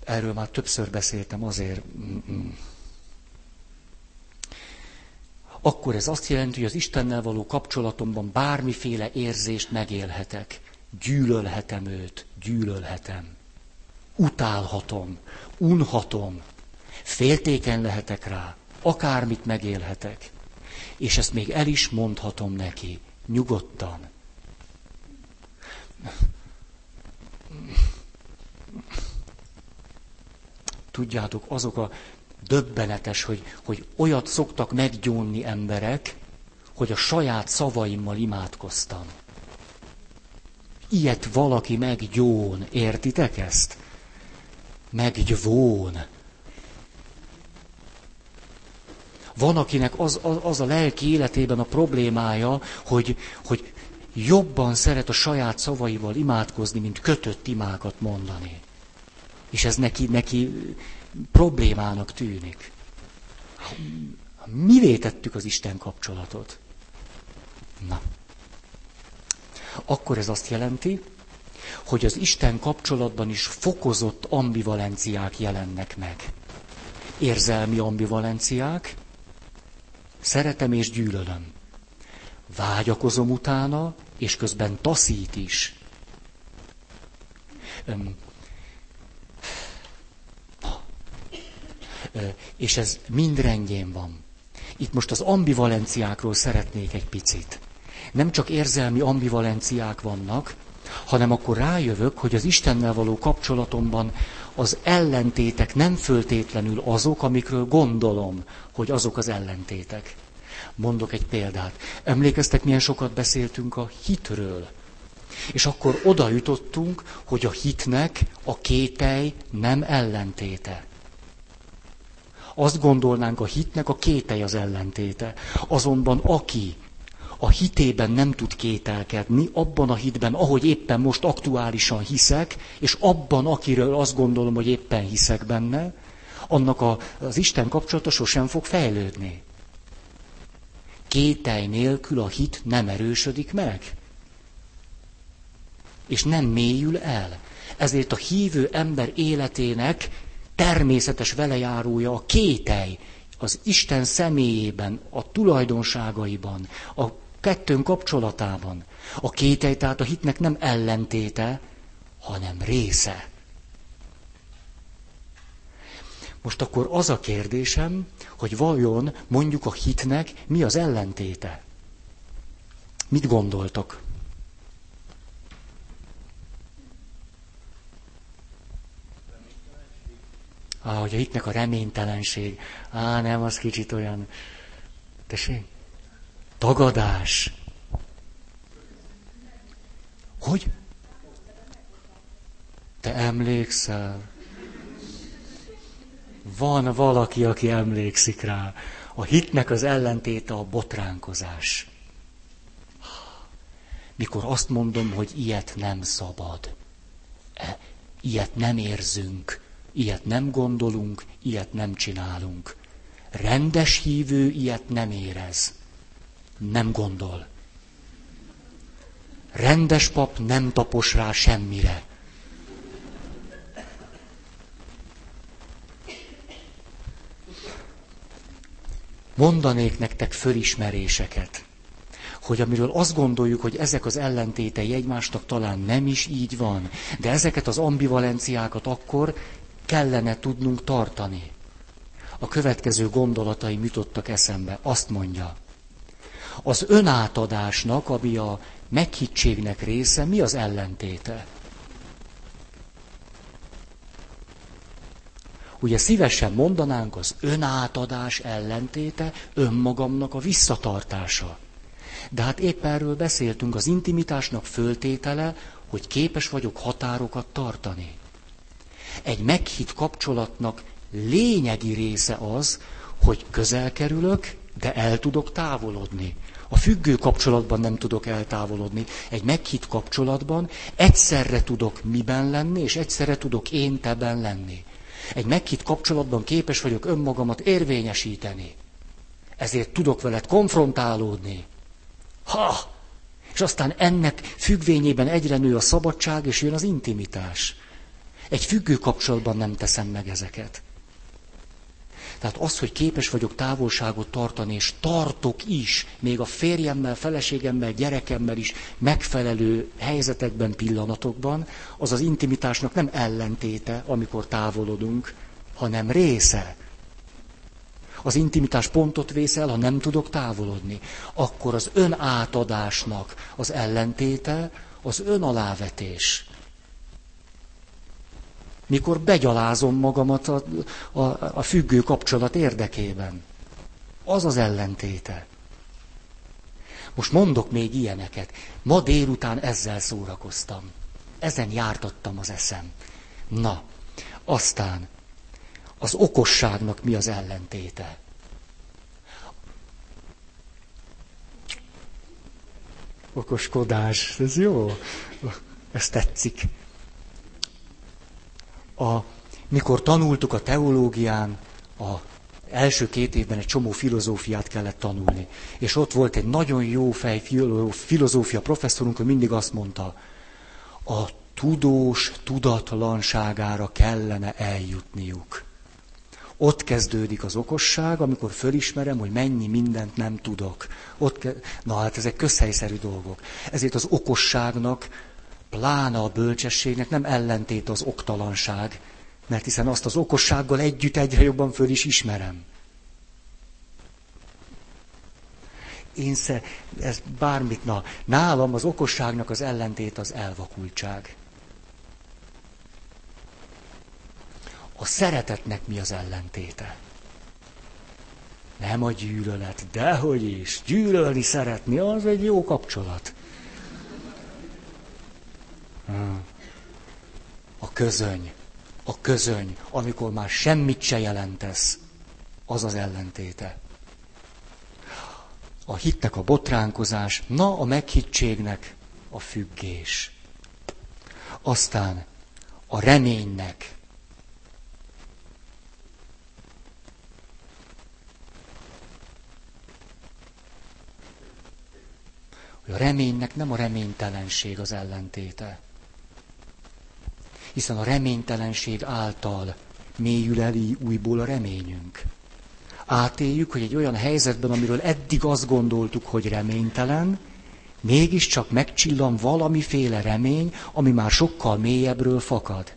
Erről már többször beszéltem azért. Akkor ez azt jelenti, hogy az Istennel való kapcsolatomban bármiféle érzést megélhetek. Gyűlölhetem őt, gyűlölhetem. Utálhatom, unhatom, féltéken lehetek rá, akármit megélhetek. És ezt még el is mondhatom neki, nyugodtan. Tudjátok, azok a döbbenetes, hogy, hogy olyat szoktak meggyónni emberek, hogy a saját szavaimmal imádkoztam. Ilyet valaki meggyón. Értitek ezt? Meggyvón. Van, akinek az, az, az a lelki életében a problémája, hogy, hogy jobban szeret a saját szavaival imádkozni, mint kötött imákat mondani. És ez neki, neki problémának tűnik. Mi tettük az Isten kapcsolatot? Na. Akkor ez azt jelenti, hogy az Isten kapcsolatban is fokozott ambivalenciák jelennek meg. Érzelmi ambivalenciák, szeretem és gyűlölöm. Vágyakozom utána, és közben taszít is. És ez mind rendjén van. Itt most az ambivalenciákról szeretnék egy picit. Nem csak érzelmi ambivalenciák vannak, hanem akkor rájövök, hogy az Istennel való kapcsolatomban az ellentétek nem föltétlenül azok, amikről gondolom, hogy azok az ellentétek. Mondok egy példát. Emlékeztek, milyen sokat beszéltünk a hitről? És akkor oda jutottunk, hogy a hitnek a kételj nem ellentéte. Azt gondolnánk, a hitnek a kételj az ellentéte. Azonban aki a hitében nem tud kételkedni, abban a hitben, ahogy éppen most aktuálisan hiszek, és abban, akiről azt gondolom, hogy éppen hiszek benne, annak a, az Isten kapcsolata sosem fog fejlődni. Kételj nélkül a hit nem erősödik meg. És nem mélyül el. Ezért a hívő ember életének természetes velejárója a kételj, az Isten személyében, a tulajdonságaiban, a kettőn kapcsolatában. A kételj tehát a hitnek nem ellentéte, hanem része. Most akkor az a kérdésem, hogy vajon mondjuk a hitnek mi az ellentéte? Mit gondoltok? Ah, hogy a hitnek a reménytelenség. Á, nem, az kicsit olyan... Tessék? Tagadás. Hogy? Te emlékszel? Van valaki, aki emlékszik rá. A hitnek az ellentéte a botránkozás. Mikor azt mondom, hogy ilyet nem szabad, e, ilyet nem érzünk, ilyet nem gondolunk, ilyet nem csinálunk. Rendes hívő ilyet nem érez, nem gondol. Rendes pap nem tapos rá semmire. mondanék nektek fölismeréseket, hogy amiről azt gondoljuk, hogy ezek az ellentétei egymásnak talán nem is így van, de ezeket az ambivalenciákat akkor kellene tudnunk tartani. A következő gondolatai jutottak eszembe. Azt mondja, az önátadásnak, ami a meghittségnek része, mi az ellentéte? Ugye szívesen mondanánk az önátadás ellentéte, önmagamnak a visszatartása. De hát épp erről beszéltünk, az intimitásnak föltétele, hogy képes vagyok határokat tartani. Egy meghitt kapcsolatnak lényegi része az, hogy közel kerülök, de el tudok távolodni. A függő kapcsolatban nem tudok eltávolodni. Egy meghitt kapcsolatban egyszerre tudok miben lenni, és egyszerre tudok én teben lenni. Egy meghitt kapcsolatban képes vagyok önmagamat érvényesíteni. Ezért tudok veled konfrontálódni. Ha! És aztán ennek függvényében egyre nő a szabadság, és jön az intimitás. Egy függő kapcsolatban nem teszem meg ezeket. Tehát az, hogy képes vagyok távolságot tartani, és tartok is, még a férjemmel, feleségemmel, gyerekemmel is megfelelő helyzetekben, pillanatokban, az az intimitásnak nem ellentéte, amikor távolodunk, hanem része. Az intimitás pontot vészel, ha nem tudok távolodni. Akkor az önátadásnak az ellentéte az önalávetés mikor begyalázom magamat a, a, a függő kapcsolat érdekében. Az az ellentéte. Most mondok még ilyeneket. Ma délután ezzel szórakoztam. Ezen jártattam az eszem. Na, aztán az okosságnak mi az ellentéte? Okoskodás, ez jó. Ez tetszik. A, mikor tanultuk a teológián, a első két évben egy csomó filozófiát kellett tanulni. És ott volt egy nagyon jó fej filozófia professzorunk, hogy mindig azt mondta, a tudós tudatlanságára kellene eljutniuk. Ott kezdődik az okosság, amikor fölismerem, hogy mennyi mindent nem tudok. Ott ke- Na hát ezek közhelyszerű dolgok. Ezért az okosságnak, plána a bölcsességnek nem ellentét az oktalanság, mert hiszen azt az okossággal együtt egyre jobban föl is ismerem. Én sze, ez bármit, na, nálam az okosságnak az ellentét az elvakultság. A szeretetnek mi az ellentéte? Nem a gyűlölet, dehogy is. Gyűlölni, szeretni, az egy jó kapcsolat. A közöny, a közöny, amikor már semmit se jelentesz, az az ellentéte. A hitnek a botránkozás, na a meghittségnek a függés. Aztán a reménynek a reménynek nem a reménytelenség az ellentéte. Hiszen a reménytelenség által mélyül el újból a reményünk. Átéljük, hogy egy olyan helyzetben, amiről eddig azt gondoltuk, hogy reménytelen, mégiscsak megcsillan valamiféle remény, ami már sokkal mélyebbről fakad.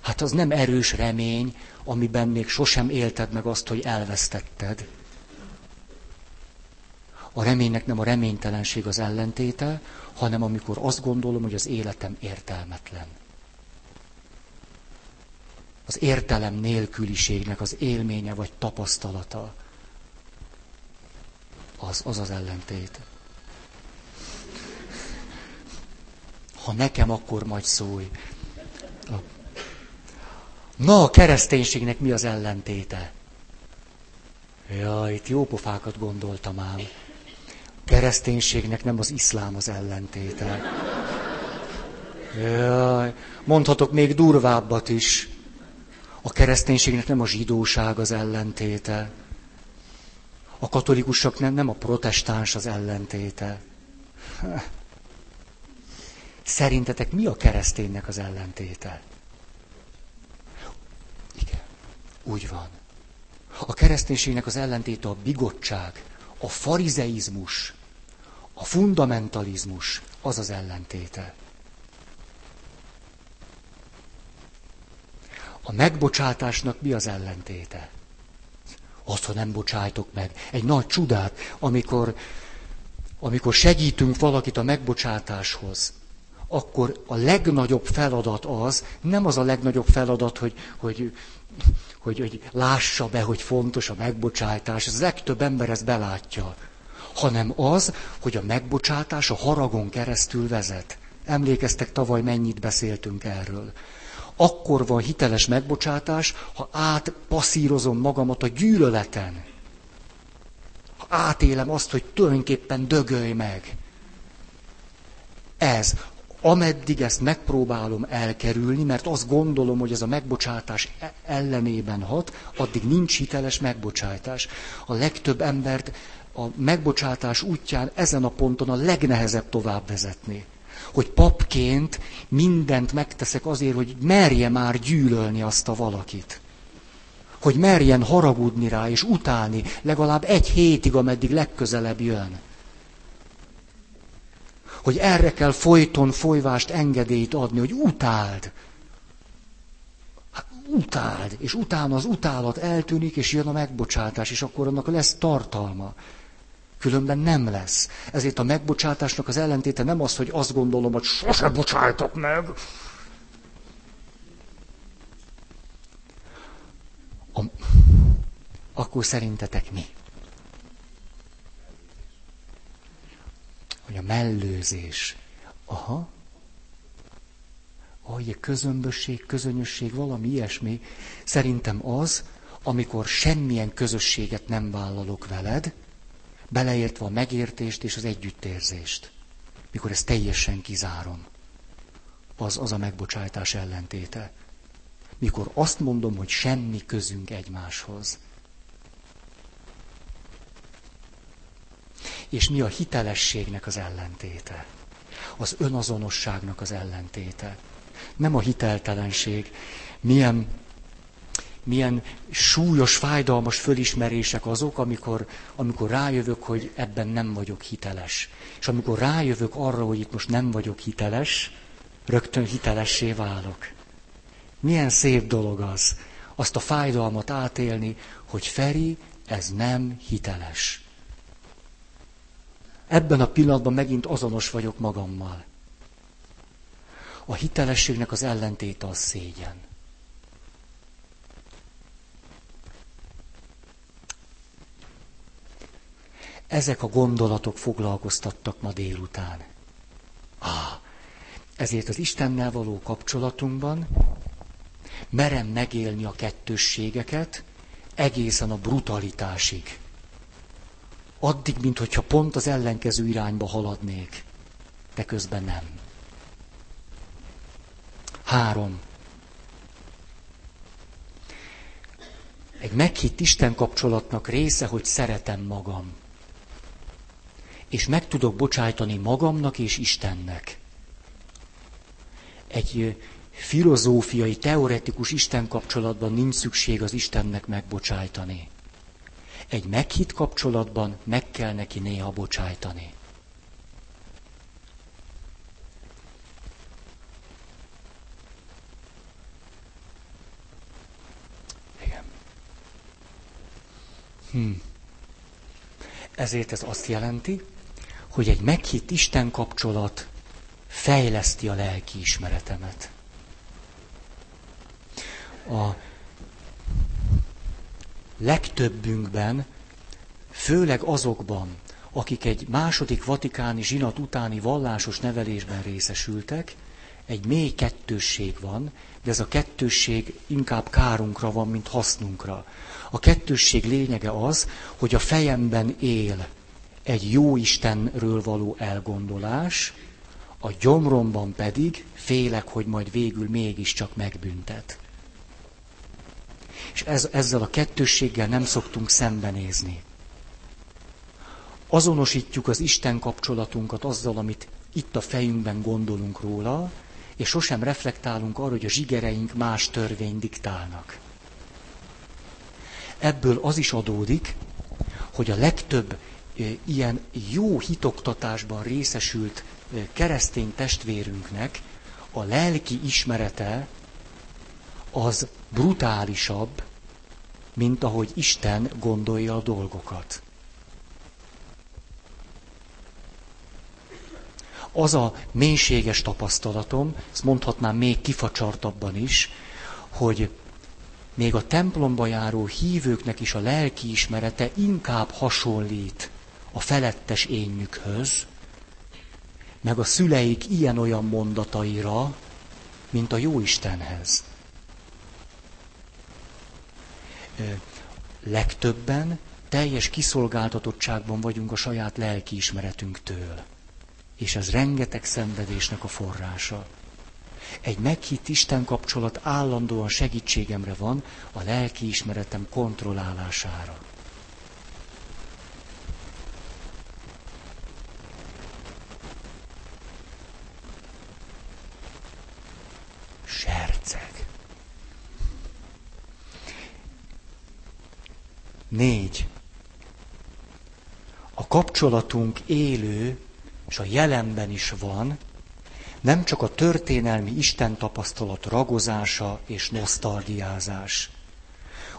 Hát az nem erős remény, amiben még sosem élted meg azt, hogy elvesztetted. A reménynek nem a reménytelenség az ellentéte, hanem amikor azt gondolom, hogy az életem értelmetlen. Az értelem nélküliségnek az élménye vagy tapasztalata. Az az, az ellentét. Ha nekem, akkor majd szólj. Na, a kereszténységnek mi az ellentéte? Ja, itt jó pofákat gondoltam ám kereszténységnek nem az iszlám az ellentéte. Jaj, mondhatok még durvábbat is. A kereszténységnek nem a zsidóság az ellentéte. A katolikusok nem, nem a protestáns az ellentéte. Szerintetek mi a kereszténynek az ellentéte? Igen, úgy van. A kereszténységnek az ellentéte a bigottság, a farizeizmus, a fundamentalizmus az az ellentéte. A megbocsátásnak mi az ellentéte? Az, ha nem bocsájtok meg. Egy nagy csodát, amikor, amikor segítünk valakit a megbocsátáshoz, akkor a legnagyobb feladat az, nem az a legnagyobb feladat, hogy, hogy, hogy, hogy lássa be, hogy fontos a megbocsátás. Ez legtöbb ember ezt belátja hanem az, hogy a megbocsátás a haragon keresztül vezet. Emlékeztek, tavaly mennyit beszéltünk erről. Akkor van hiteles megbocsátás, ha átpasszírozom magamat a gyűlöleten. Ha átélem azt, hogy tulajdonképpen dögölj meg. Ez, ameddig ezt megpróbálom elkerülni, mert azt gondolom, hogy ez a megbocsátás e- ellenében hat, addig nincs hiteles megbocsátás. A legtöbb embert a megbocsátás útján ezen a ponton a legnehezebb tovább vezetni. Hogy papként mindent megteszek azért, hogy merje már gyűlölni azt a valakit. Hogy merjen haragudni rá és utálni legalább egy hétig, ameddig legközelebb jön. Hogy erre kell folyton folyvást engedélyt adni, hogy utáld. Hát, utáld, és utána az utálat eltűnik, és jön a megbocsátás, és akkor annak lesz tartalma. Különben nem lesz. Ezért a megbocsátásnak az ellentéte nem az, hogy azt gondolom, hogy sose bocsájtok meg. A... Akkor szerintetek mi? mellőzés. Aha. Ahogy közömbösség, közönösség, valami ilyesmi. Szerintem az, amikor semmilyen közösséget nem vállalok veled, beleértve a megértést és az együttérzést. Mikor ezt teljesen kizárom. Az, az a megbocsátás ellentéte. Mikor azt mondom, hogy semmi közünk egymáshoz. És mi a hitelességnek az ellentéte? Az önazonosságnak az ellentéte. Nem a hiteltelenség. Milyen milyen súlyos, fájdalmas fölismerések azok, amikor, amikor rájövök, hogy ebben nem vagyok hiteles. És amikor rájövök arra, hogy itt most nem vagyok hiteles, rögtön hitelessé válok. Milyen szép dolog az, azt a fájdalmat átélni, hogy Feri, ez nem hiteles. Ebben a pillanatban megint azonos vagyok magammal. A hitelességnek az ellentéte a szégyen. Ezek a gondolatok foglalkoztattak ma délután. Ah, ezért az Istennel való kapcsolatunkban merem megélni a kettősségeket egészen a brutalitásig. Addig, mintha pont az ellenkező irányba haladnék, de közben nem. Három. Egy meghitt Isten kapcsolatnak része, hogy szeretem magam és meg tudok bocsájtani magamnak és Istennek. Egy filozófiai, teoretikus Isten kapcsolatban nincs szükség az Istennek megbocsájtani. Egy meghitt kapcsolatban meg kell neki néha bocsájtani. Igen. Hm. Ezért ez azt jelenti, hogy egy meghitt Isten kapcsolat fejleszti a lelki ismeretemet. A legtöbbünkben, főleg azokban, akik egy második vatikáni zsinat utáni vallásos nevelésben részesültek, egy mély kettősség van, de ez a kettősség inkább kárunkra van, mint hasznunkra. A kettősség lényege az, hogy a fejemben él egy jó Istenről való elgondolás, a gyomromban pedig félek, hogy majd végül mégiscsak megbüntet. És ez, ezzel a kettősséggel nem szoktunk szembenézni. Azonosítjuk az Isten kapcsolatunkat azzal, amit itt a fejünkben gondolunk róla, és sosem reflektálunk arra, hogy a zsigereink más törvény diktálnak. Ebből az is adódik, hogy a legtöbb ilyen jó hitoktatásban részesült keresztény testvérünknek a lelki ismerete az brutálisabb, mint ahogy Isten gondolja a dolgokat. Az a mélységes tapasztalatom, ezt mondhatnám még kifacsartabban is, hogy még a templomba járó hívőknek is a lelki ismerete inkább hasonlít a felettes énjükhöz, meg a szüleik ilyen-olyan mondataira, mint a Jóistenhez. Legtöbben teljes kiszolgáltatottságban vagyunk a saját lelkiismeretünktől. És ez rengeteg szenvedésnek a forrása. Egy meghitt Isten kapcsolat állandóan segítségemre van a lelkiismeretem kontrollálására. Négy. A kapcsolatunk élő, és a jelenben is van, nem csak a történelmi Isten tapasztalat ragozása és nosztalgiázás.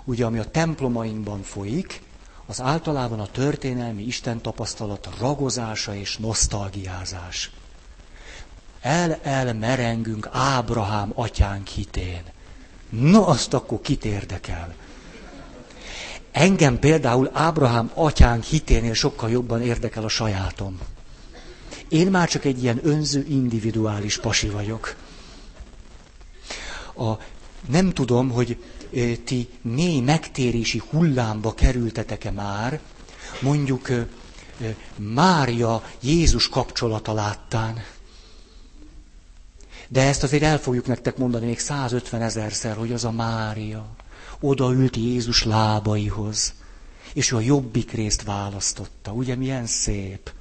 Ugye, ami a templomainkban folyik, az általában a történelmi Isten tapasztalat ragozása és nosztalgiázás el-el merengünk Ábrahám atyánk hitén. No, azt akkor kit érdekel? Engem például Ábrahám atyánk hiténél sokkal jobban érdekel a sajátom. Én már csak egy ilyen önző, individuális pasi vagyok. A, nem tudom, hogy ti mély megtérési hullámba kerültetek-e már, mondjuk Mária Jézus kapcsolata láttán. De ezt azért el fogjuk nektek mondani még 150 ezerszer, hogy az a Mária odaült Jézus lábaihoz, és ő a jobbik részt választotta. Ugye milyen szép?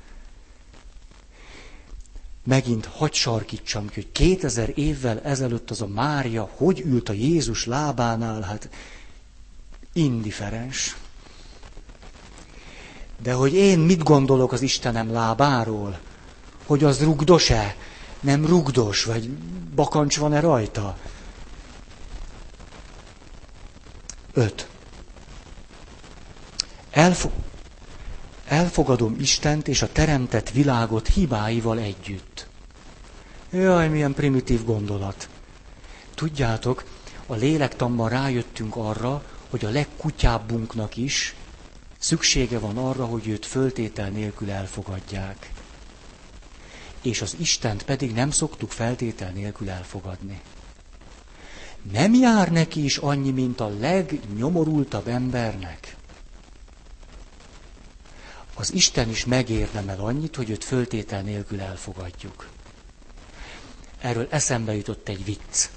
Megint hagy sarkítsam ki, hogy 2000 évvel ezelőtt az a Mária hogy ült a Jézus lábánál, hát indiferens. De hogy én mit gondolok az Istenem lábáról? Hogy az rugdos-e? Nem rugdos, vagy bakancs van-e rajta? Öt. Elfo- elfogadom Istent és a teremtett világot hibáival együtt. Jaj, milyen primitív gondolat. Tudjátok, a lélektamban rájöttünk arra, hogy a legkutyábbunknak is szüksége van arra, hogy őt föltétel nélkül elfogadják. És az Istent pedig nem szoktuk feltétel nélkül elfogadni. Nem jár neki is annyi, mint a legnyomorultabb embernek. Az Isten is megérdemel annyit, hogy őt föltétel nélkül elfogadjuk. Erről eszembe jutott egy vicc.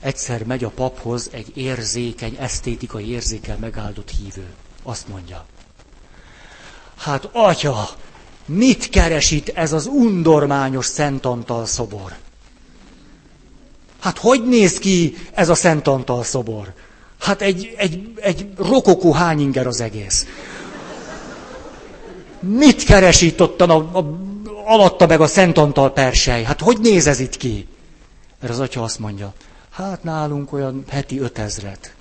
Egyszer megy a paphoz egy érzékeny, esztétikai érzékel megáldott hívő. Azt mondja. Hát, atya, mit keres itt ez az undormányos Szent Antal szobor? Hát hogy néz ki ez a Szent Antal szobor? Hát egy, egy, egy rokokó hányinger az egész. Mit keres a, a, alatta meg a Szent Antal persely? Hát hogy néz ez itt ki? Erre az atya azt mondja, hát nálunk olyan heti ötezret.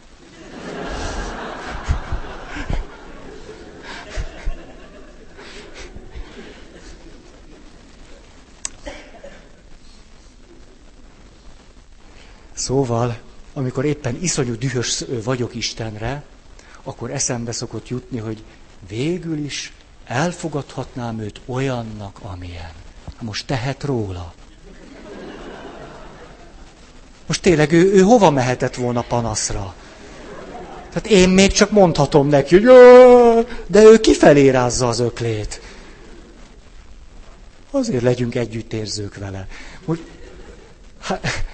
Szóval, amikor éppen iszonyú dühös vagyok Istenre, akkor eszembe szokott jutni, hogy végül is elfogadhatnám őt olyannak, amilyen. Most tehet róla. Most tényleg ő, ő hova mehetett volna panaszra? Tehát én még csak mondhatom neki, hogy de ő kifelé rázza az öklét. Azért legyünk együttérzők vele. Most, hát,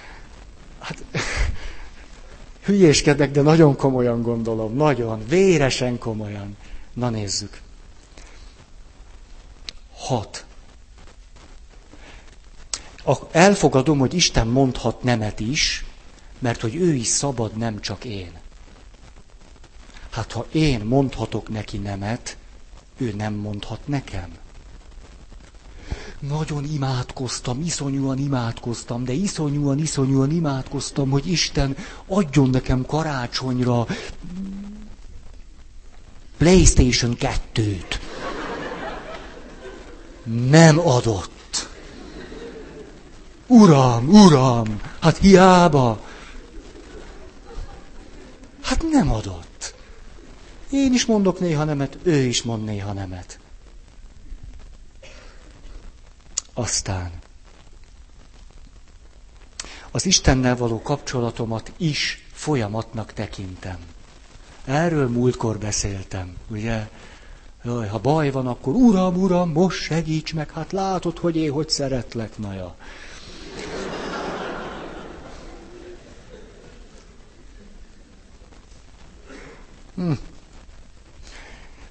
hát *laughs* hülyéskedek, de nagyon komolyan gondolom, nagyon, véresen komolyan. Na nézzük. Hat. Elfogadom, hogy Isten mondhat nemet is, mert hogy ő is szabad, nem csak én. Hát ha én mondhatok neki nemet, ő nem mondhat nekem. Nagyon imádkoztam, iszonyúan imádkoztam, de iszonyúan, iszonyúan imádkoztam, hogy Isten adjon nekem karácsonyra PlayStation 2-t nem adott. Uram, uram, hát hiába. Hát nem adott. Én is mondok néha nemet, ő is mond néha nemet. Aztán az Istennel való kapcsolatomat is folyamatnak tekintem. Erről múltkor beszéltem, ugye? Jaj, ha baj van, akkor uram, uram, most segíts meg, hát látod, hogy én hogy szeretlek, naja. Hm.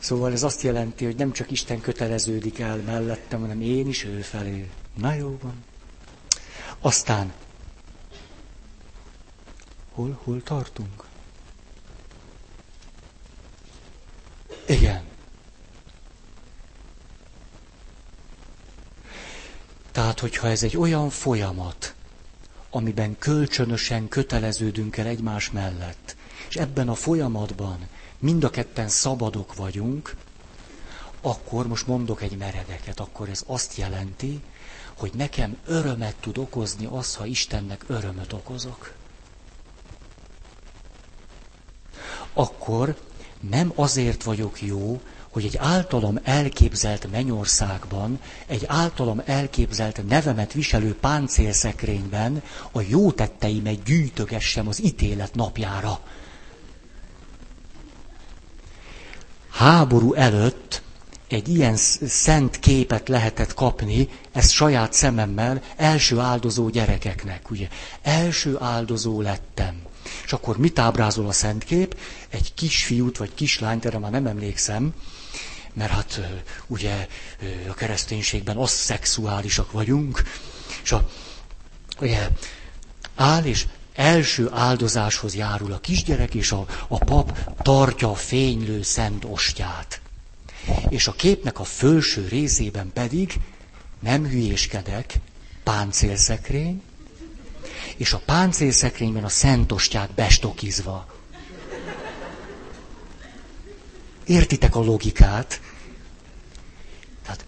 Szóval ez azt jelenti, hogy nem csak Isten köteleződik el mellettem, hanem én is ő felé. Na jó van. Aztán, hol, hol tartunk? Igen. Tehát, hogyha ez egy olyan folyamat, amiben kölcsönösen köteleződünk el egymás mellett, és ebben a folyamatban mind a ketten szabadok vagyunk, akkor most mondok egy meredeket, akkor ez azt jelenti, hogy nekem örömet tud okozni az, ha Istennek örömöt okozok. Akkor nem azért vagyok jó, hogy egy általam elképzelt mennyországban, egy általam elképzelt nevemet viselő páncélszekrényben a jó tetteimet gyűjtögessem az ítélet napjára. Háború előtt egy ilyen szent képet lehetett kapni, ezt saját szememmel, első áldozó gyerekeknek, ugye. Első áldozó lettem. És akkor mit ábrázol a szent kép? Egy kisfiút vagy kislányt, erre már nem emlékszem, mert hát ugye a kereszténységben az szexuálisak vagyunk, és a, ugye, áll és első áldozáshoz járul a kisgyerek, és a, a pap tartja a fénylő szent ostját. És a képnek a fölső részében pedig, nem hülyéskedek, páncélszekrény, és a páncélszekrényben a szent ostját bestokizva. Értitek a logikát? Tehát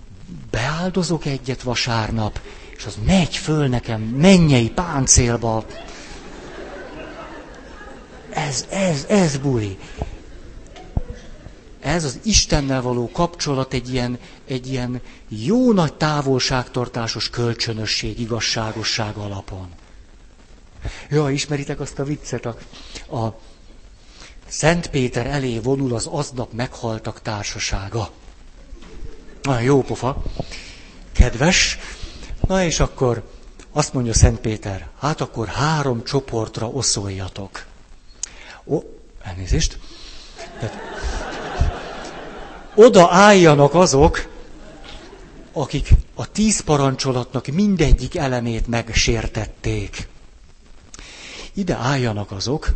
beáldozok egyet vasárnap, és az megy föl nekem mennyei páncélba. Ez, ez, ez buli. Ez az Istennel való kapcsolat egy ilyen, egy ilyen jó nagy távolságtartásos kölcsönösség, igazságosság alapon. Ja, ismeritek azt a viccet, a, a Szent Péter elé vonul az aznap meghaltak társasága. Nagyon jó pofa, kedves. Na és akkor azt mondja Szent Péter, hát akkor három csoportra oszoljatok. Ó, elnézést. Tehát, oda álljanak azok, akik a tíz parancsolatnak mindegyik elemét megsértették. Ide álljanak azok,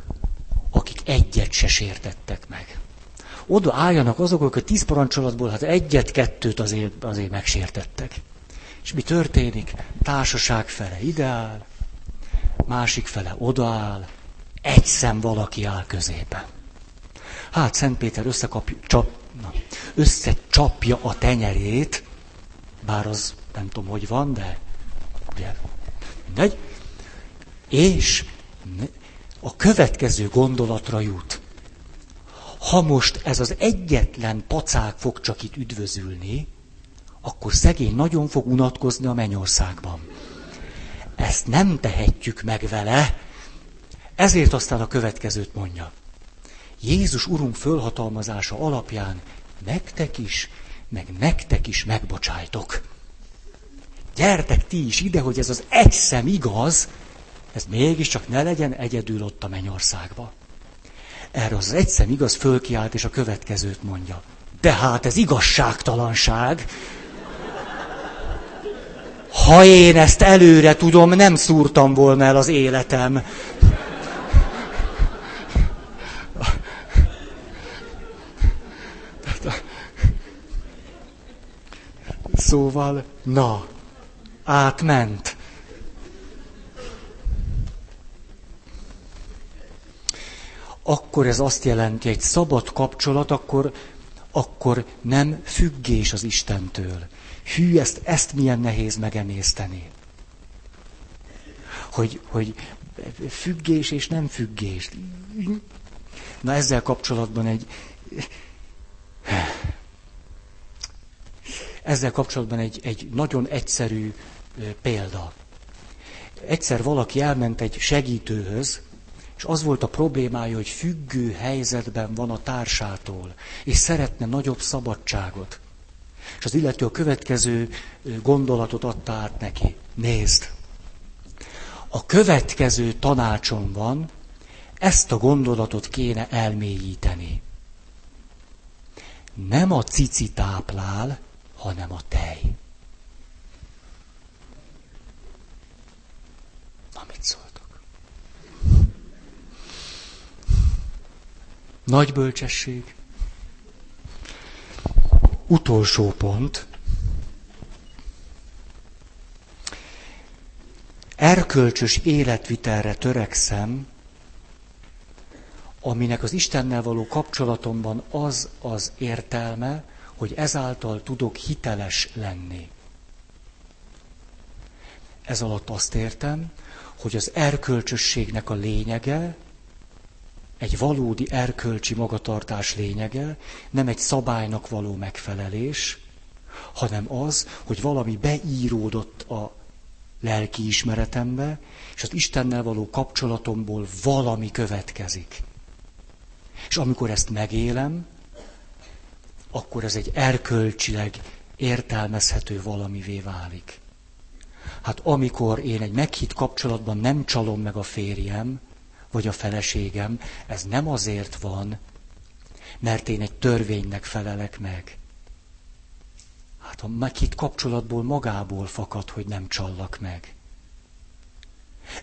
akik egyet se sértettek meg. Oda álljanak azok, akik a tíz parancsolatból hát egyet-kettőt azért, azért megsértettek. És mi történik? Társaság fele ideál, másik fele odaáll, egy szem valaki áll középen. Hát Szent Péter összekapja, csap, na, összecsapja a tenyerét, bár az nem tudom, hogy van, de ugye, mindegy, és a következő gondolatra jut. Ha most ez az egyetlen pacák fog csak itt üdvözülni, akkor szegény nagyon fog unatkozni a mennyországban. Ezt nem tehetjük meg vele, ezért aztán a következőt mondja. Jézus Urunk fölhatalmazása alapján nektek is, meg nektek is megbocsájtok. Gyertek ti is ide, hogy ez az egy szem igaz, ez mégiscsak ne legyen egyedül ott a mennyországba. Erre az egyszem igaz fölkiált, és a következőt mondja. De hát ez igazságtalanság. Ha én ezt előre tudom, nem szúrtam volna el az életem. Szóval, na, átment. akkor ez azt jelenti, egy szabad kapcsolat, akkor, akkor nem függés az Istentől. Hű, ezt, ezt milyen nehéz megemészteni. Hogy, hogy függés és nem függés. Na ezzel kapcsolatban egy... Ezzel kapcsolatban egy, egy nagyon egyszerű példa. Egyszer valaki elment egy segítőhöz, és az volt a problémája, hogy függő helyzetben van a társától, és szeretne nagyobb szabadságot. És az illető a következő gondolatot adta át neki. Nézd! A következő tanácsom van, ezt a gondolatot kéne elmélyíteni. Nem a cici táplál, hanem a tej. Na, mit szól? Nagy bölcsesség. Utolsó pont. Erkölcsös életvitelre törekszem, aminek az Istennel való kapcsolatomban az az értelme, hogy ezáltal tudok hiteles lenni. Ez alatt azt értem, hogy az erkölcsösségnek a lényege egy valódi erkölcsi magatartás lényege, nem egy szabálynak való megfelelés, hanem az, hogy valami beíródott a lelki ismeretembe, és az Istennel való kapcsolatomból valami következik. És amikor ezt megélem, akkor ez egy erkölcsileg értelmezhető valamivé válik. Hát amikor én egy meghitt kapcsolatban nem csalom meg a férjem, vagy a feleségem, ez nem azért van, mert én egy törvénynek felelek meg. Hát a meghitt kapcsolatból magából fakad, hogy nem csallak meg.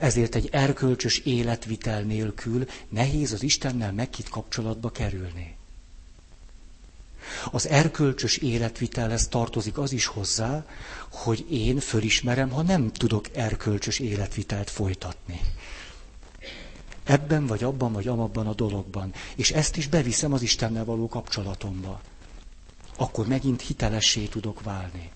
Ezért egy erkölcsös életvitel nélkül nehéz az Istennel meghitt kapcsolatba kerülni. Az erkölcsös életvitelhez tartozik az is hozzá, hogy én fölismerem, ha nem tudok erkölcsös életvitelt folytatni. Ebben vagy abban vagy amabban a dologban. És ezt is beviszem az Istennel való kapcsolatomba. Akkor megint hitelessé tudok válni.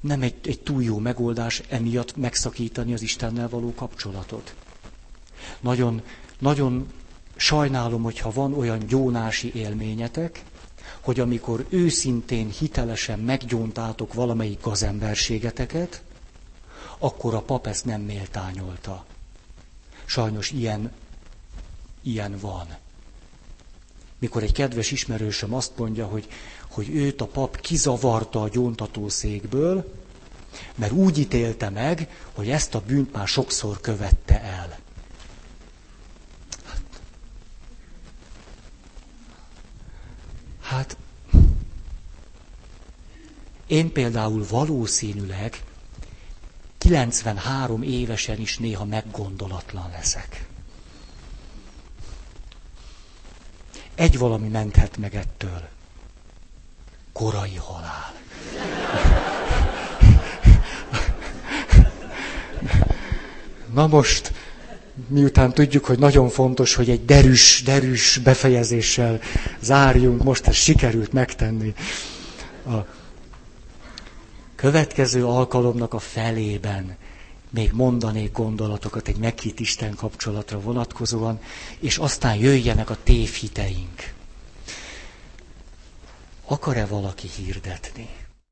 Nem egy, egy túl jó megoldás emiatt megszakítani az Istennel való kapcsolatot. Nagyon, nagyon sajnálom, hogyha van olyan gyónási élményetek, hogy amikor őszintén, hitelesen meggyóntátok valamelyik gazemberségeteket, akkor a pap ezt nem méltányolta. Sajnos ilyen, ilyen van. Mikor egy kedves ismerősöm azt mondja, hogy, hogy őt a pap kizavarta a gyóntatószékből, mert úgy ítélte meg, hogy ezt a bűnt már sokszor követte el. Hát, én például valószínűleg 93 évesen is néha meggondolatlan leszek. Egy valami menthet meg ettől. Korai halál. *laughs* Na most, miután tudjuk, hogy nagyon fontos, hogy egy derűs, derűs befejezéssel zárjunk, most ezt sikerült megtenni. A következő alkalomnak a felében még mondanék gondolatokat egy meghitt Isten kapcsolatra vonatkozóan, és aztán jöjjenek a tévhiteink. Akar-e valaki hirdetni?